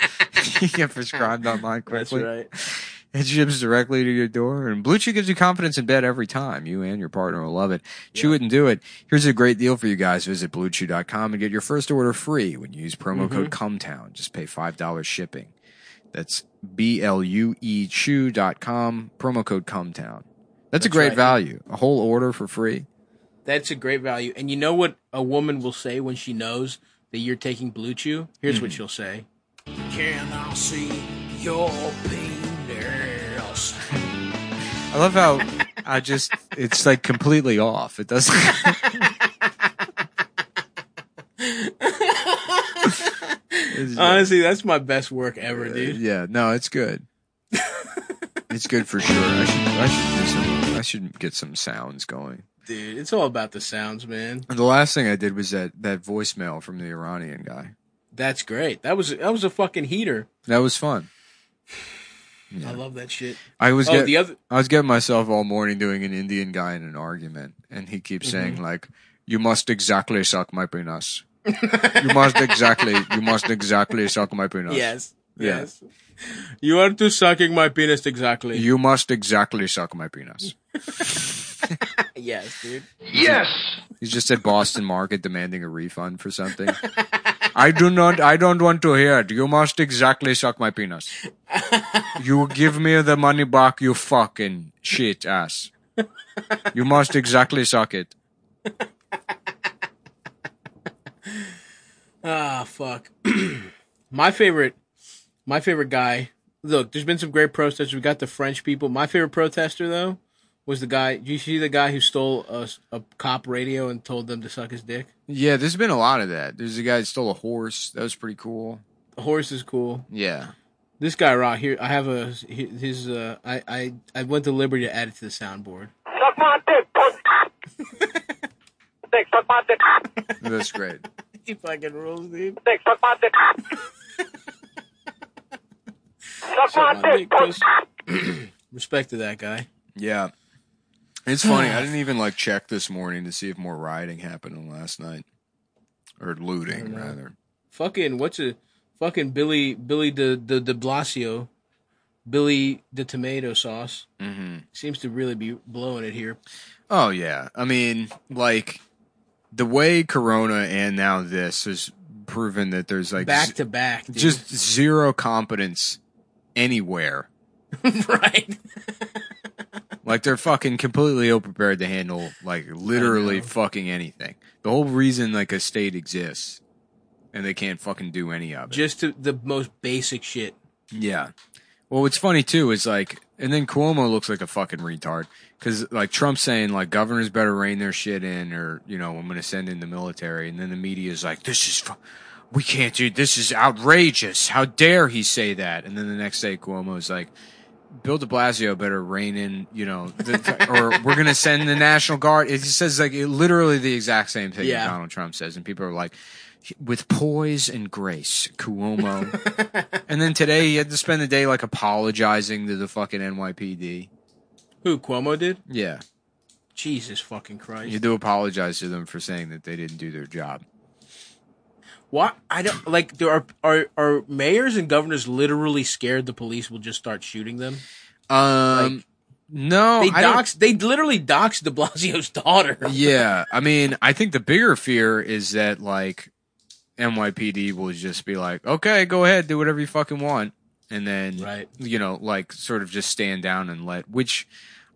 you get prescribed online quickly. That's right. It ships directly to your door, and Blue Chew gives you confidence in bed every time. You and your partner will love it. Chew it and do it. Here's a great deal for you guys. Visit BlueChew.com and get your first order free when you use promo Mm-hmm. code CUMTOWN. Just pay $5 shipping. That's B-L-U-E Chew.com, promo code CUMTOWN. That's, a great right. value. A whole order for free. That's a great value. And you know what a woman will say when she knows that you're taking Blue Chew? Here's Mm-hmm. what she'll say. Can I see your penis? I love how I just, it's like completely off. It doesn't. Honestly, that's my best work ever, uh, dude. Yeah, no, it's good. it's good for sure. I should I should do some I should get some sounds going. Dude, it's all about the sounds, man. And the last thing I did was that that voicemail from the Iranian guy. That's great. That was that was a fucking heater. That was fun. I love that shit. I was Oh, get- the other I was getting myself all morning doing an Indian guy in an argument, and he keeps Mm-hmm. saying like, "You must exactly suck my penis. you must exactly, you must exactly suck my penis. Yes. Yeah. Yes. You are too sucking my penis exactly. You must exactly suck my penis." yes, dude. Yes. He's just at Boston Market demanding a refund for something. I do not. I don't want to hear it. You must exactly suck my penis. You give me the money back. You fucking shit ass. You must exactly suck it. Ah, fuck. my favorite, my favorite guy. Look, there's been some great protesters. We got the French people. My favorite protester though was the guy. Did you see the guy who stole a, a cop radio and told them to suck his dick? Yeah, there's been a lot of that. There's a guy that stole a horse. That was pretty cool. The horse is cool. Yeah. This guy right here. I have a his. Uh, I I I went to Liberty to add it to the soundboard. Suck my dick, dick, suck my dick. That's great. He fucking rules, dude. Dick, suck my dick. suck my Suck my dick, dick, pussy. pussy. Respect to that guy. Yeah. It's funny. I didn't even like check this morning to see if more rioting happened last night, or looting rather. Fucking what's a fucking Billy Billy the de, de Blasio, Billy the tomato sauce mm-hmm. seems to really be blowing it here. Oh yeah. I mean, like the way Corona and now this has proven that there's like back to back, dude. just zero competence anywhere. right. Like they're fucking completely ill prepared to handle like literally fucking anything. The whole reason like a state exists and they can't fucking do any of it. just to the most basic shit. Yeah. Well, what's funny too is like, and then Cuomo looks like a fucking retard because like Trump's saying like governors better rein their shit in, or you know I'm going to send in the military, and then the media is like, this is, fu- we can't do this is outrageous. How dare he say that? And then the next day Cuomo's like. Bill De Blasio better rein in, you know, the, or we're gonna send the National Guard. It just says like it, literally the exact same thing Yeah. that Donald Trump says, and people are like, with poise and grace, Cuomo. And then today he had to spend the day like apologizing to the fucking NYPD. Who Cuomo did? Yeah. Jesus fucking Christ! You do apologize to them for saying that they didn't do their job. What I don't like. There are are are mayors and governors literally scared the police will just start shooting them. Um No, They doxed. They literally doxed De Blasio's daughter. Yeah, I mean, I think the bigger fear is that like NYPD will just be like, okay, go ahead, do whatever you fucking want, and then Right. you know, like sort of just stand down and let. Which,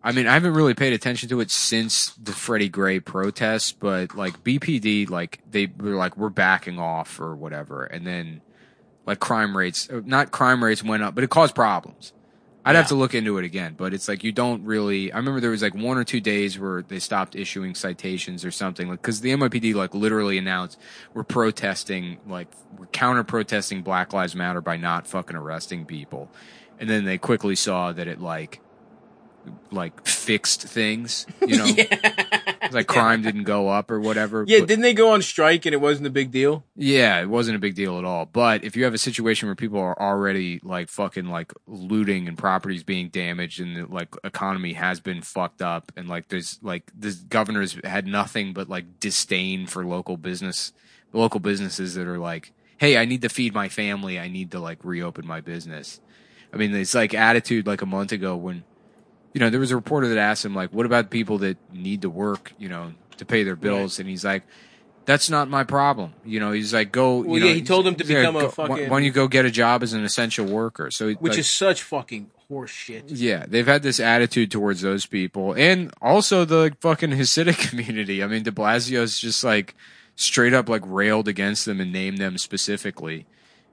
I mean, I haven't really paid attention to it since the Freddie Gray protests, but like BPD, like they were like we're backing off or whatever, and then like crime rates, uh, not crime rates went up, but it caused problems. I'd have to look into it again, but it's like you don't really. I remember there was like one or two days where they stopped issuing citations or something, like because the NYPD like literally announced we're protesting, like we're counter protesting Black Lives Matter by not fucking arresting people, and then they quickly saw that it like like fixed things, you know, like crime didn't go up or whatever. Yeah, but- didn't they go on strike and it wasn't a big deal? yeah, it wasn't a big deal at all. But if you have a situation where people are already like fucking like looting and properties being damaged and the like economy has been fucked up and like there's like the governors had nothing but like disdain for local business, local businesses that are like, hey, I need to feed my family. I need to like reopen my business. I mean, it's like attitude like a month ago when, you know, there was a reporter that asked him like, what about people that need to work, you know, to pay their bills? And he's like, that's not my problem. You know, he's like, go. Well, you know, yeah, he told him to he's like, become a fucking- Why, why don't you go get a job as an essential worker? So, Which like, is such fucking horse shit. yeah, they've had this attitude towards those people, and also the fucking Hasidic community. I mean, De Blasio's just like straight up like railed against them and named them specifically.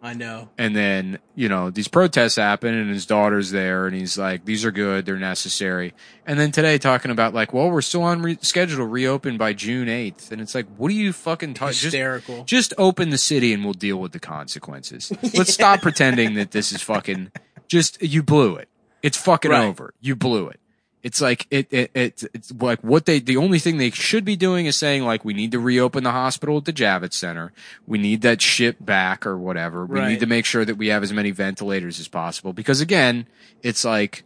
I know. And then, you know, these protests happen and his daughter's there and he's like, these are good. They're necessary. And then today talking about like, well, we're still on re- schedule to reopen by June 8th. And it's like, what are you fucking talking? Just, Hysterical. just open the city and we'll deal with the consequences. Let's stop pretending that this is fucking just, you blew it. It's fucking Right. over. You blew it. It's like it, it, it it's like what they the only thing they should be doing is saying like we need to reopen the hospital at the Javits Center. We need that shit back or whatever. We Right. need to make sure that we have as many ventilators as possible because again, it's like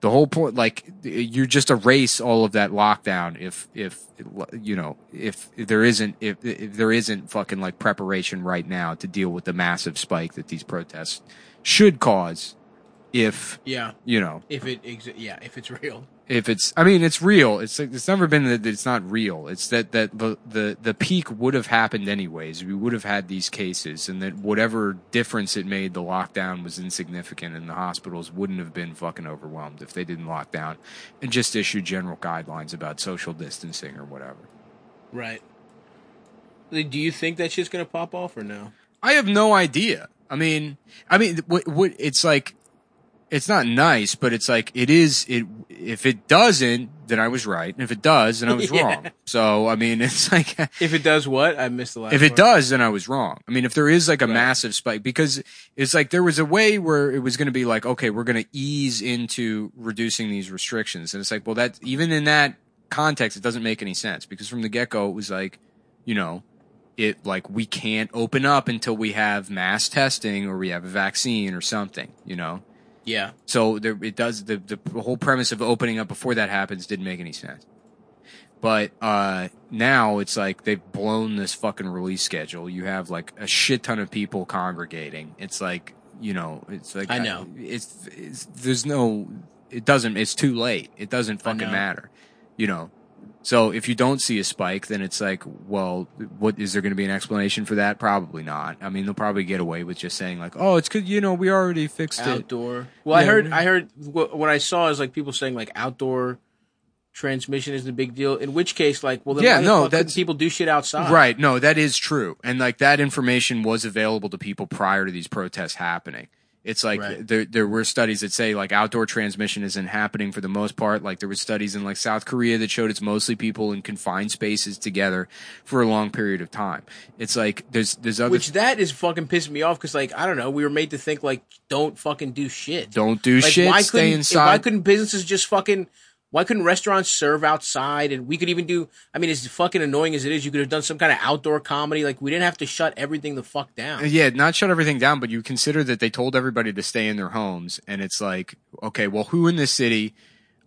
the whole point like you just erase all of that lockdown if if you know if there isn't if, if there isn't fucking like preparation right now to deal with the massive spike that these protests should cause if Yeah. you know If it exi- yeah, if it's real. if it's i mean it's real it's like it's never been that it's not real it's that that the the, the peak would have happened anyways we would have had these cases and that whatever difference it made the lockdown was insignificant and the hospitals wouldn't have been fucking overwhelmed if they didn't lock down and just issue general guidelines about social distancing or whatever Right. Do you think that shit's gonna pop off or no? I have no idea. I mean, I mean, what, what, it's like, it's not nice, but it's like, it is, it, if it doesn't, then I was right. And if it does, then I was Yeah. wrong. So, I mean, it's like, If it does what? I missed the last if it part. does, then I was wrong. I mean, if there is like a Right. massive spike, because it's like there was a way where it was going to be like, okay, we're going to ease into reducing these restrictions. And it's like, well, that, even in that context, it doesn't make any sense because from the get go, it was like, you know, it like we can't open up until we have mass testing or we have a vaccine or something, you know? Yeah. So there, it does the the whole premise of opening up before that happens didn't make any sense. But uh, now it's like they've blown this fucking release schedule. You have like a shit ton of people congregating. It's like you know, it's like I know. it's, it's there's no, it doesn't. It's too late. It doesn't fucking matter. You know. So if you don't see a spike, then it's like, well, what is there going to be an explanation for that? Probably not. I mean, they'll probably get away with just saying like, oh, it's because you know we already fixed it. Outdoor. Well, I heard. I heard what, what I saw is like people saying like outdoor transmission is the big deal. In which case, like, well, then Yeah, no, that's- people do shit outside. Right. No, that is true. And like that information was available to people prior to these protests happening. It's like Right. there there were studies that say like outdoor transmission isn't happening for the most part. Like there were studies in like South Korea that showed it's mostly people in confined spaces together for a long period of time. It's like there's there's other Which that is fucking pissing me off because like I don't know we were made to think like don't fucking do shit. don't do like, shit, Why stay inside. Why couldn't businesses just fucking? Why couldn't restaurants serve outside? And we could even do. I mean, as fucking annoying as it is, you could have done some kind of outdoor comedy. Like we didn't have to shut everything the fuck down. Yeah, not shut everything down, but you consider that they told everybody to stay in their homes, and it's like, okay, well, who in this city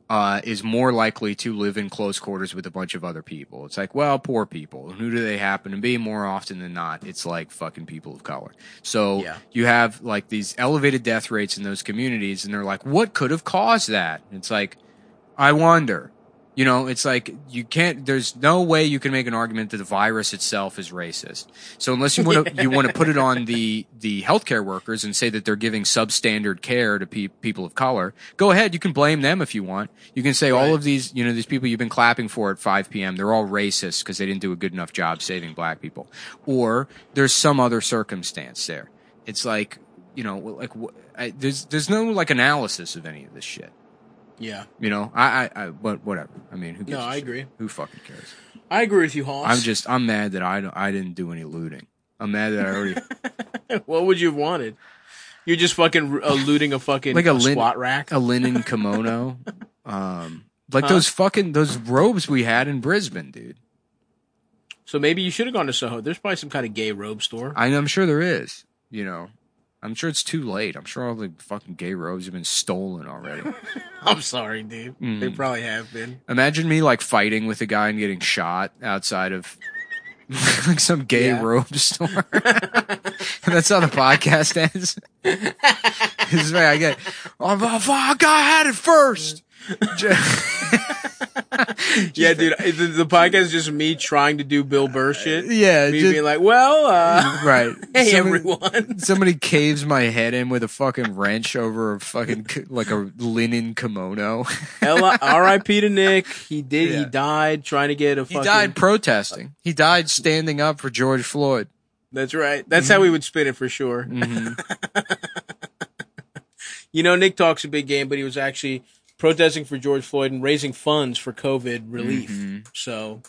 uh, is more likely to live in close quarters with a bunch of other people? It's like, well, poor people. And who do they happen to be? More often than not, it's like fucking people of color. So Yeah. you have like these elevated death rates in those communities, and they're like, what could have caused that? It's like, I wonder. You know, it's like you can't. There's no way you can make an argument that the virus itself is racist. So unless you want to, you want to put it on the the healthcare workers and say that they're giving substandard care to pe- people of color. Go ahead, you can blame them if you want. You can say all of these, you know, these people you've been clapping for at 5 p.m. They're all racist because they didn't do a good enough job saving black people, or there's some other circumstance there. It's like, you know, like I, there's there's no like analysis of any of this shit. Yeah, You know, I, I, I but whatever. I mean, who No, I shit? agree. Who fucking cares? I agree with you, Hoss. I'm just, I'm mad that I, don't- I didn't do any looting. I'm mad that I already, what would you have wanted? You're just fucking uh, looting a fucking Like a a lin- squat rack. a linen kimono, um, like Huh? those fucking those robes we had in Brisbane, dude. So maybe you should have gone to Soho. There's probably some kind of gay robe store. I, I'm sure there is. You know, I'm sure it's too late. I'm sure all the fucking gay robes have been stolen already. I'm sorry, dude. They Mm. probably have been. Imagine me like fighting with a guy and getting shot outside of like some gay Yeah. robe store. That's how the podcast ends. this is where I get, oh, fuck, I had it first. Yeah, dude. The, the podcast is just me trying to do Bill Burr shit. yeah, Me just- being like, well, uh, right. hey Somebody- everyone. Somebody caves my head in with a fucking wrench over a fucking like a linen kimono. R.I.P. to Nick. He did. He died trying to get a He died protesting. He died standing up for George Floyd. That's right. That's how we would spin it for sure. Mhm. You know, Nick talks a big game, but he was actually protesting for George Floyd and raising funds for COVID relief. Mm-hmm. So,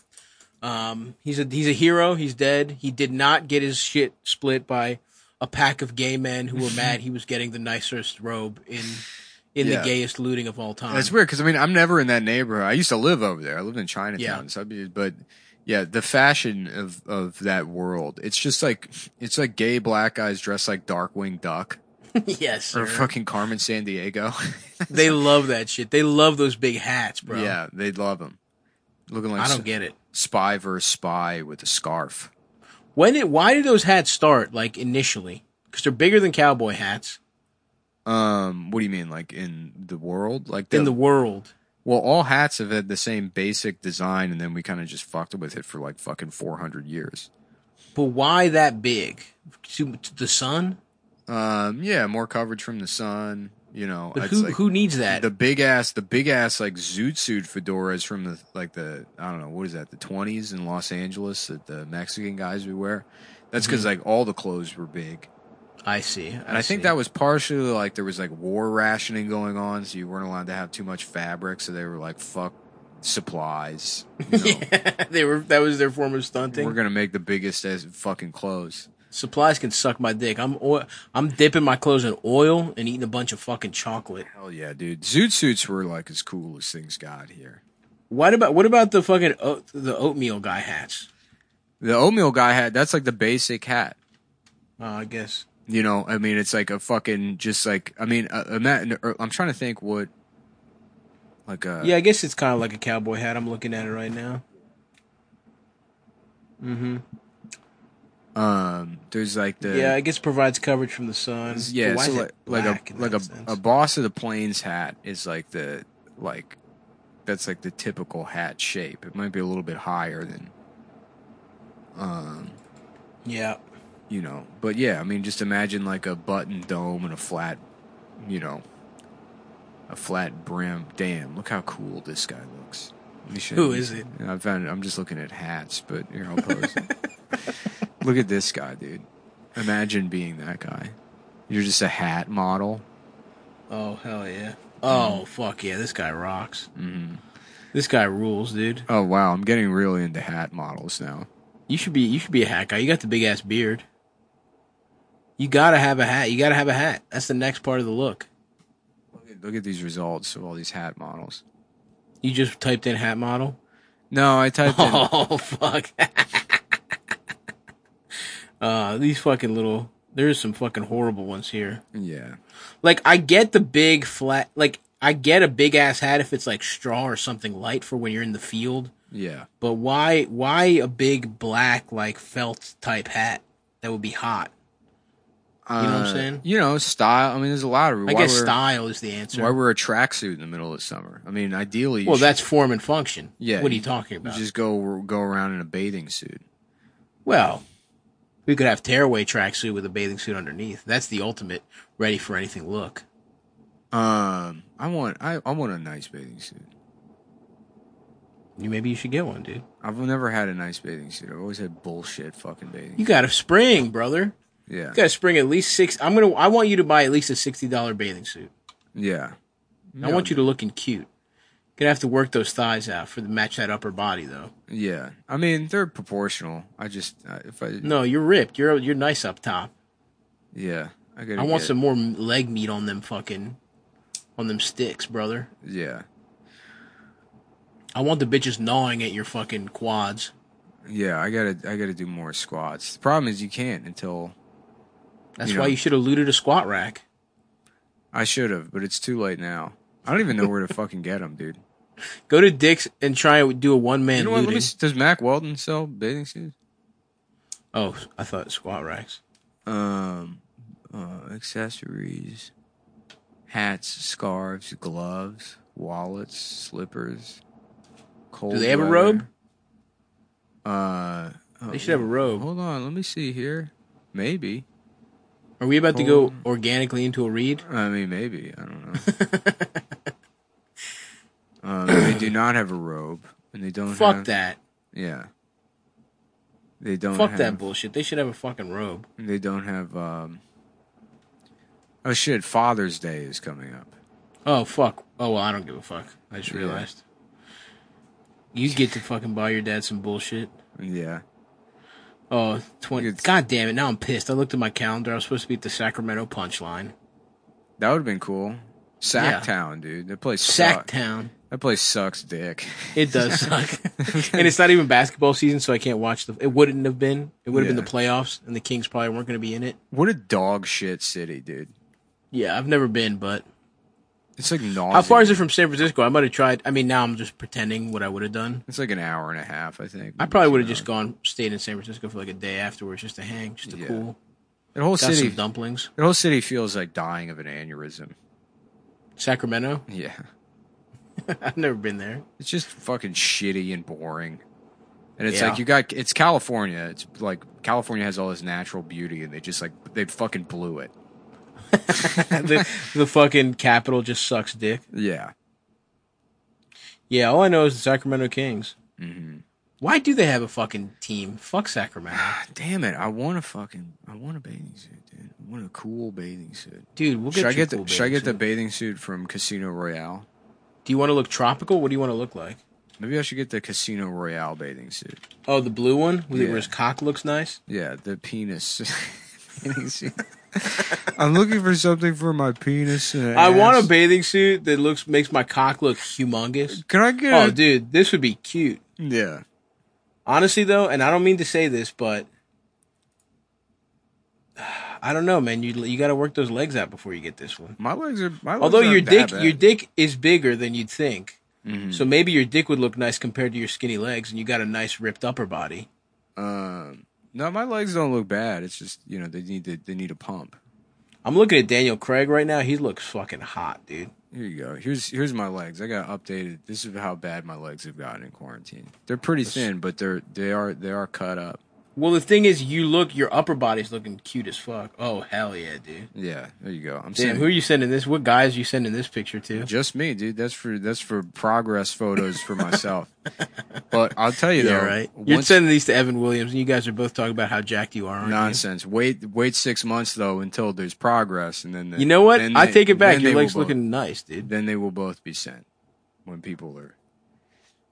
um, he's a he's a hero. He's dead. He did not get his shit split by a pack of gay men who were mad he was getting the nicest robe in in Yeah. the gayest looting of all time. That's weird because I mean I'm never in that neighborhood. I used to live over there. I lived in Chinatown, Yeah. so be, but yeah, the fashion of of that world. It's just like it's like gay black guys dressed like Darkwing Duck yes, or fucking Carmen Sandiego. they love that shit. They love those big hats, bro. Yeah, they'd love them. Looking like I s- don't get it. spy versus spy with a scarf. When did why did those hats start like initially? Because they're bigger than cowboy hats Um, what do you mean, like in the world? Like in the world. well, all hats have had the same basic design, and then we kind of just fucked with it for like fucking four hundred years. But why that big? To, to the sun? Um, yeah, more coverage from the sun. You know, But who like who needs that? the big ass, the big ass like zoot suit fedoras from the like the I don't know what is that the twenties in Los Angeles that the Mexican guys would wear. That's because like all the clothes were big. I see. And I, think that was partially like there was like war rationing going on, so you weren't allowed to have too much fabric, so they were like, "Fuck supplies." You know? yeah, they were that was their form of stunting. We're gonna make the biggest as fucking clothes. Supplies can suck my dick. I'm oil, I'm dipping my clothes in oil and eating a bunch of fucking chocolate. Hell yeah, dude! Zoot suits were like as cool as things got here. What about what about the fucking oat, the oatmeal guy hats? The oatmeal guy hat. that's like the basic hat. Uh, I guess You know, I mean, it's like a fucking just like I mean, uh, ima- I'm trying to think what like a yeah, I guess it's kind of like a cowboy hat. I'm looking at it right now. Mm-hmm. Um. There's like the Yeah, I guess provides coverage from the sun. Yeah, why so is like it like a like a, sense? a boss of the plains hat is like the like that's like the typical hat shape. It might be a little bit higher than um yeah. you know, but yeah, I mean just imagine like a button dome and a flat, you know, a flat brim. Damn, look how cool this guy looks. Show Who is it? I found I'm just looking at hats, but here I'll post. look at this guy, dude. Imagine being that guy. You're just a hat model. Oh hell yeah. Oh fuck yeah, this guy rocks. hmm This guy rules, dude. Oh wow, I'm getting really into hat models now. You should be you should be a hat guy. You got the big ass beard. You gotta have a hat. You gotta have a hat. That's the next part of the look. Look at, look at these results of all these hat models. You just typed in hat model. No, I typed in. Oh fuck. uh, these fucking little. There's some fucking horrible ones here. Yeah, Like I get the big flat. Like I get a big ass hat if it's like straw or something light for when you're in the field. yeah. But why why a big black like felt type hat that would be hot? You know what I'm Uh, saying? You know, style. I mean, there's a lot of. I guess style is the answer. Why wear a tracksuit in the middle of summer? I mean, ideally, you well, should- that's form and function. Yeah, What are you you- talking you about? just go go around in a bathing suit. Well, we could have tearaway tracksuit with a bathing suit underneath. That's the ultimate ready for anything look. Um, I want I, I want a nice bathing suit. You maybe you should get one, dude. I've never had a nice bathing suit. I've always had bullshit fucking bathing. You got a spring, brother. Yeah, You got to spring at least six. I'm gonna. I want you to buy at least a sixty dollar bathing suit. yeah. I want you to looking cute. Gonna have to work those thighs out for the match that upper body though. Yeah, I mean they're proportional. I just uh, if I No, you're ripped. You're you're nice up top. yeah I gotta I want get- some more leg meat on them fucking on them sticks, brother. yeah I want the bitches gnawing at your fucking quads. yeah I gotta I gotta do more squats. The problem is you can't until That's You why know. you should have looted a squat rack. I should have, but it's too late now. I don't even know where to fucking get them, dude. Go to Dick's and try and do a one man You know what? Looting. does Mack Weldon sell bathing suits? Oh, I thought squat racks. Um, uh, accessories, hats, scarves, gloves, wallets, slippers. Cold Do they have a robe? Uh, They should have a robe. Hold on, let me see here. Maybe. Are we about to go organically into a read? I mean, maybe. I don't know. um, they do not have a robe, and they don't. Fuck have, that. Yeah. They don't. Fuck have, that bullshit. They should have a fucking robe. They don't have. um Oh shit! Father's Day is coming up. Oh fuck. Oh well, I don't give a fuck. I just Yeah. realized. You get to fucking buy your dad some bullshit. Yeah. Oh, 20. It's- God damn it. Now I'm pissed. I looked at my calendar. I was supposed to be at the Sacramento Punchline. That would have been cool. Sacktown, dude. That place sucks. Sacktown. That place sucks dick. It does suck. and it's not even basketball season, so I can't watch the. It wouldn't have been. It would have Yeah. been the playoffs, and the Kings probably weren't going to be in it. What a dog shit city, dude. Yeah, I've never been, but It's like nauseous. how far is it from San Francisco? I might have tried. I mean, now I'm just pretending what I would have done. It's like an hour and a half, I think. I probably would have uh, just gone, stayed in San Francisco for like a day afterwards, just to hang, just to Yeah. cool. The whole Got city. some dumplings. The whole city feels like dying of an aneurysm. Sacramento. Yeah. I've never been there. It's just fucking shitty and boring. And it's Yeah. like you got it's California. It's like California has all this natural beauty and they just like they fucking blew it. the, the fucking capital just sucks dick. Yeah. Yeah, all I know is the Sacramento Kings. hmm Why do they have a fucking team? Fuck Sacramento. Damn it! I want a fucking I want a bathing suit, dude. I want a cool bathing suit. Dude, we'll get should I get cool the Should I get the bathing suit from Casino Royale? Do you want to look tropical? What do you want to look like? Maybe I should get the Casino Royale bathing suit. Oh, the blue one Yeah. where his cock looks nice. Yeah, the penis bathing suit. I'm looking for something for my penis. And I want a bathing suit that looks makes my cock look humongous. Can I get? Oh, a- dude, this would be cute. Yeah. Honestly, though, and I don't mean to say this, but I don't know, man. You you got to work those legs out before you get this one. My legs are. My legs Although your dick bad. your dick is bigger than you'd think, Mhm. so maybe your dick would look nice compared to your skinny legs, and you got a nice ripped upper body. Um, no, my legs don't look bad. It's just you know they need to they need a pump. I'm looking at Daniel Craig right now. He looks fucking hot, dude. Here you go. Here's here's my legs. I got updated. This is how bad my legs have gotten in quarantine. They're pretty thin, but they're they are they are cut up. Well, the thing is, you look your upper body's looking cute as fuck. Oh hell yeah, dude. Yeah, there you go. I'm Damn, saying who are you sending this? What guys are you sending this picture to? just me, dude. That's for that's for progress photos for myself. but I'll tell you Yeah, though, right. You're sending these to Evan Williams, and you guys are both talking about how jacked you are. Nonsense. Wait wait six months though until there's progress, and then You? you know what? I they- take it back. Your legs both- looking nice, dude. Then they will both be sent when people are.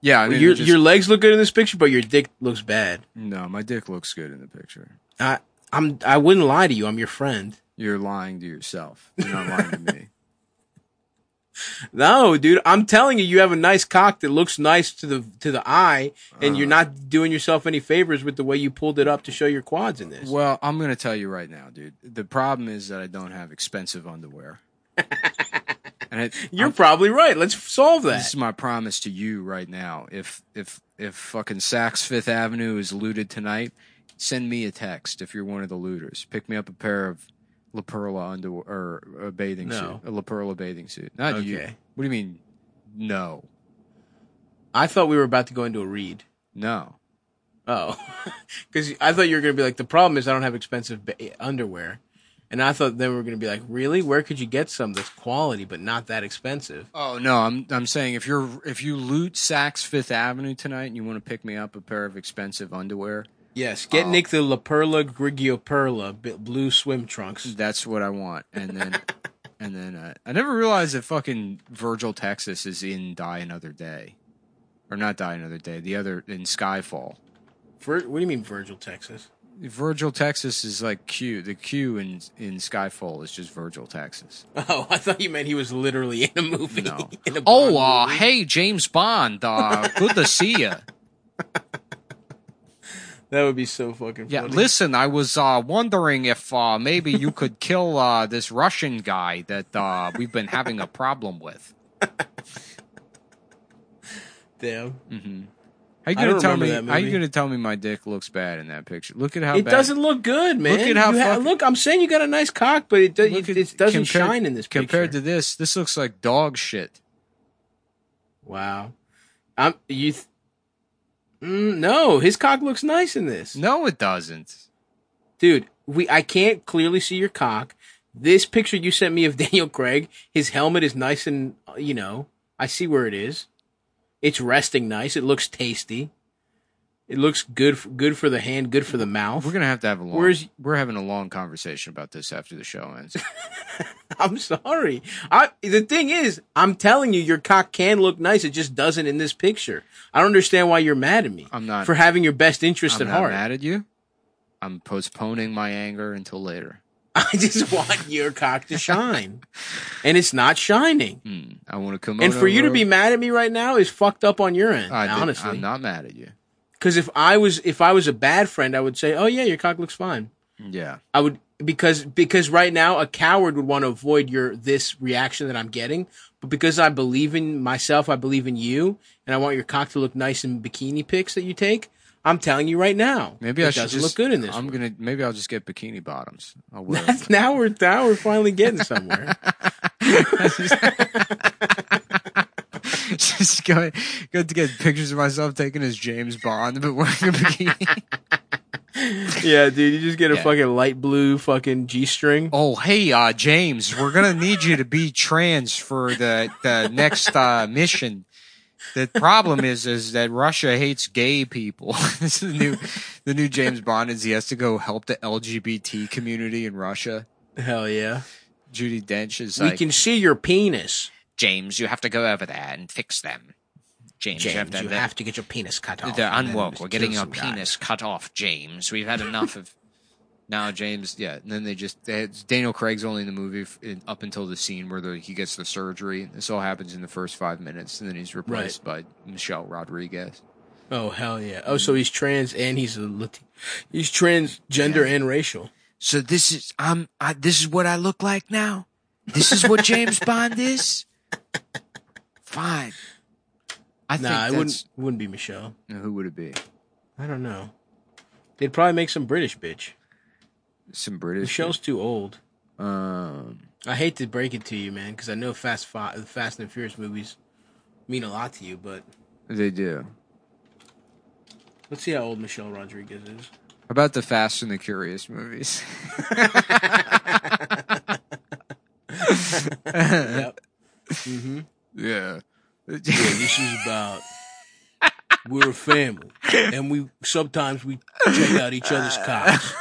Yeah, I mean, your just- your legs look good in this picture, but your dick looks bad. no, my dick looks good in the picture. I I'm I wouldn't lie to you. I'm your friend. You're lying to yourself. You're not lying to me. No, dude, I'm telling you, you have a nice cock that looks nice to the to the eye, and you're Uh. not doing yourself any favors with the way you pulled it up to show your quads in this. Well, I'm gonna tell you right now, dude. The problem is that I don't have expensive underwear. and it, You're I'm- probably right. Let's solve that. this is my promise to you right now. If if if fucking Saks Fifth Avenue is looted tonight, send me a text if you're one of the looters. Pick me up a pair of La Perla underwear or a bathing No. suit. A La Perla bathing suit. Not you. What do you mean? No. I thought we were about to go into a read. No. Oh, because I thought you were going to be like, the problem is I don't have expensive ba- underwear. And I thought then we were going to be like, really? Where could you get some that's quality but not that expensive? Oh no, I'm I'm saying if you're if you loot Saks Fifth Avenue tonight and you want to pick me up a pair of expensive underwear, Yes, get Oh. Nick the La Perla Grigio Perla blue swim trunks. that's what I want. And then and then uh, I never realized that fucking Virgil Texas is in Die Another Day, or not Die Another Day. The other in Skyfall. Vir- what do you mean Virgil, Texas? Virgil Texas is like Q. The Q in in Skyfall is just Virgil Texas. Oh, I thought you meant he was literally in a movie. No. in a Oh, uh, movie. hey James Bond, uh, good to see you. that would be so fucking Yeah, funny. listen, I was uh, wondering if uh, maybe you could kill uh, this Russian guy that uh, we've been having a problem with. Damn. How you gonna tell me? How you gonna tell me my dick looks bad in that picture? Look at how It bad. doesn't look good, man. Look at how ha- fucking- look. I'm saying you got a nice cock, but it, Look it, at- it doesn't compared- shine in this picture. compared to this. This looks like dog shit. wow. I'm you. Th- mm, no, his cock looks nice in this. No, it doesn't. dude we i can't clearly see your cock this picture you sent me of daniel craig his helmet is nice and uh, you know i see where it is it's resting nice it looks tasty it looks good for, good for the hand good for the mouth We're gonna have to have a long. Where's- we're having a long conversation about this after the show ends. i'm sorry i the thing is i'm telling you your cock can look nice it just doesn't in this picture i don't understand why you're mad at me I'm not- for having your best interest I'm at not heart mad at you. I'm postponing my anger until later. i just want your cock to shine and it's not shining Hmm. I want to come. And for you to be mad at me right now is fucked up on your end, I did- honestly. I'm not mad at you. Because if I was if I was a bad friend, I would say, "Oh yeah, your cock looks fine." Yeah. I would because because right now a coward would want to avoid your this reaction that I'm getting, but because I believe in myself, I believe in you, and I want your cock to look nice in bikini pics that you take. I'm telling you right now, Maybe I should just look good in this. I'm one. gonna. Maybe I'll just get bikini bottoms. I'll wear. That's now we're now we're finally getting somewhere. just go, go to get pictures of myself taken as James Bond, but wearing a bikini. yeah, dude, you just get a Yeah. fucking light blue fucking g string. oh, hey, uh, James, we're gonna need you to be trans for the the next uh, mission. The problem is, is that Russia hates gay people. this is the new, the new James Bond is he has to go help the LGBT community in Russia. Hell yeah, Judi Dench is we like, can see your penis. James, you have to go over there and fix them. James, James, you have to, you have to get your penis cut off. They're unwoke. We're getting your penis cut off, James. We've had enough of. Now James, yeah, and then they just they had, Daniel Craig's only in the movie f- in, up until the scene where the, he gets the surgery. This all happens in the first five minutes, and then he's replaced by Michelle Rodriguez. Oh hell yeah! Oh, so he's trans and he's a Lat- he's transgender and racial. So this is I'm I, this is what I look like now. This is what James Bond is. Fine. I think Nah, it that's, wouldn't wouldn't be Michelle. Who would it be? I don't know. They'd probably make some British bitch. Some British. Michelle's too old. Um. I hate to break it to you, man, because I know Fast Fi- Fast and Furious movies mean a lot to you, but They do. let's see how old Michelle Rodriguez is. How about the Fast and the Curious movies? yep. Mm-hmm. Yeah. Yeah, this is about we're a family, and we sometimes we check out each other's cocks.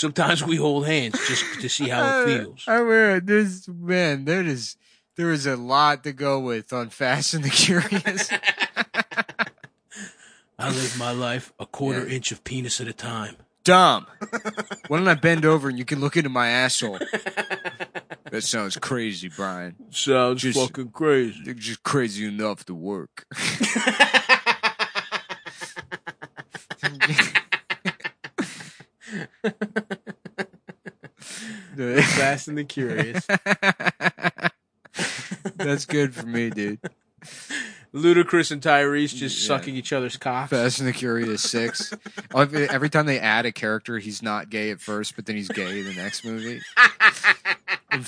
Sometimes we hold hands just to see how it feels. I mean, there's man, there is there is a lot to go with on Fast and the Curious. I live my life a quarter Yeah. inch of penis at a time. Dumb. Why don't I bend over and you can look into my asshole? That sounds crazy, Brian. Sounds Just- fucking crazy. Just crazy enough to work. Fast and the Curious. That's good for me, dude. Ludacris and Tyrese just Yeah. sucking each other's cocks. Fast and the Curious Six. Every time they add a character, he's not gay at first, but then he's gay in the next movie. in,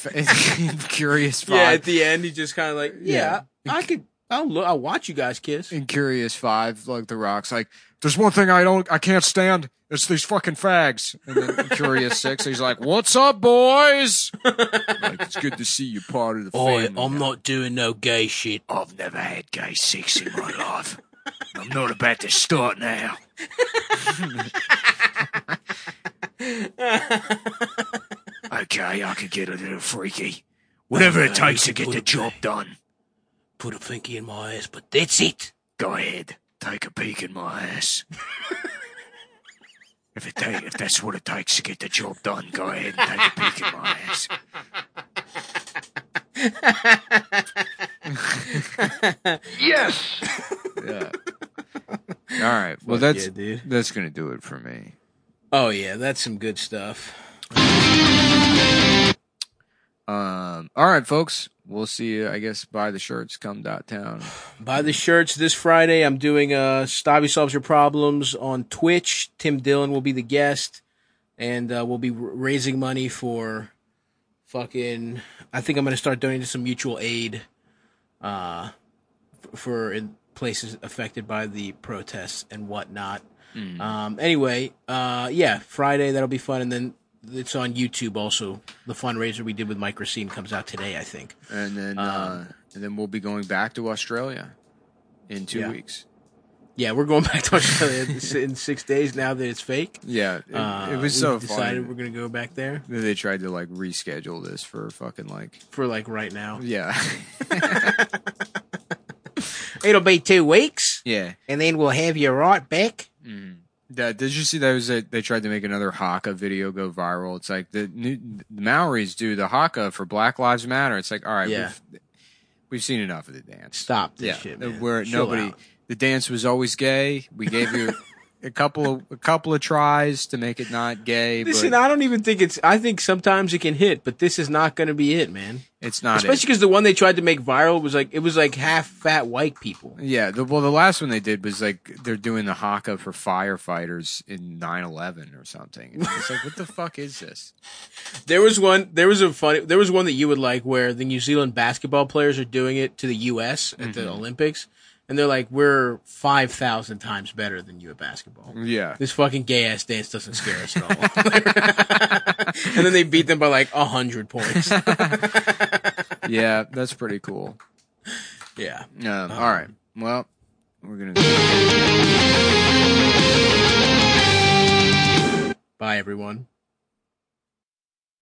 in Curious Yeah, at the end, he just kind of like, yeah, Yeah. I could, I'll look, I'll watch you guys kiss. In Curious Five, like the Rock's like, there's one thing I don't, I can't stand. It's these fucking fags. And then in Curious Six, he's like, "What's up, boys? like, it's good to see you part of the family." I'm not doing no gay shit. I've never had gay sex in my life. I'm not about to start now. okay, I could get a little freaky. Whatever it takes to get the job done. Put a pinky in my ass, but that's it. Go ahead, take a peek in my ass. if it ta- if that's what it takes to get the job done, go ahead and take a peek in my ass. Yes. Yeah. All right. Well, Fuck that's yeah, dude. that's gonna do it for me. Oh yeah, that's some good stuff. Um. All right, folks. We'll see you. I guess buy the shirts. Come dot town. Buy the shirts this Friday. I'm doing uh Stavvy Solves Your Problems on Twitch. Tim Dillon will be the guest, and uh, we'll be r- raising money for fucking. I think I'm gonna start donating to some mutual aid, uh, f- for in places affected by the protests and whatnot. Um. Anyway, uh, yeah, Friday that'll be fun, and then it's on YouTube also. The fundraiser we did with Mike Recine comes out today, I think. And then uh, and then we'll be going back to Australia in two Yeah. weeks. Yeah, we're going back to Australia in six days now that it's fake. Yeah. It, Uh, it was so decided funny. we're gonna go back there They tried to like reschedule this for fucking like for like right now. yeah It'll be two weeks, yeah. and then we'll have you right back. That, did you see that was a, they tried to make another Haka video go viral? It's like the new the Maoris do the Haka for Black Lives Matter. It's like all right, Yeah. we've, we've seen enough of the dance. Stop this yeah, shit, uh, man. where Chill nobody out. the dance was always gay. We gave you a couple of a couple of tries to make it not gay, Listen, but I don't even think it's. I think sometimes it can hit, but this is not going to be it, man. it's not. Especially because the one they tried to make viral was like it was like half fat white people. Yeah, the, well, the last one they did was like they're doing the Haka for firefighters in 9-11 or something. And it's like, what the fuck is this? There was one. There was a funny. There was one that you would like where the New Zealand basketball players are doing it to the U.S. at the mm-hmm. Olympics, and they're like, "We're five thousand times better than you at basketball." Yeah, This fucking gay ass dance doesn't scare us at all. and then they beat them by like a hundred points. yeah, that's pretty cool. yeah. Um, all right. Well, we're gonna. Bye, everyone.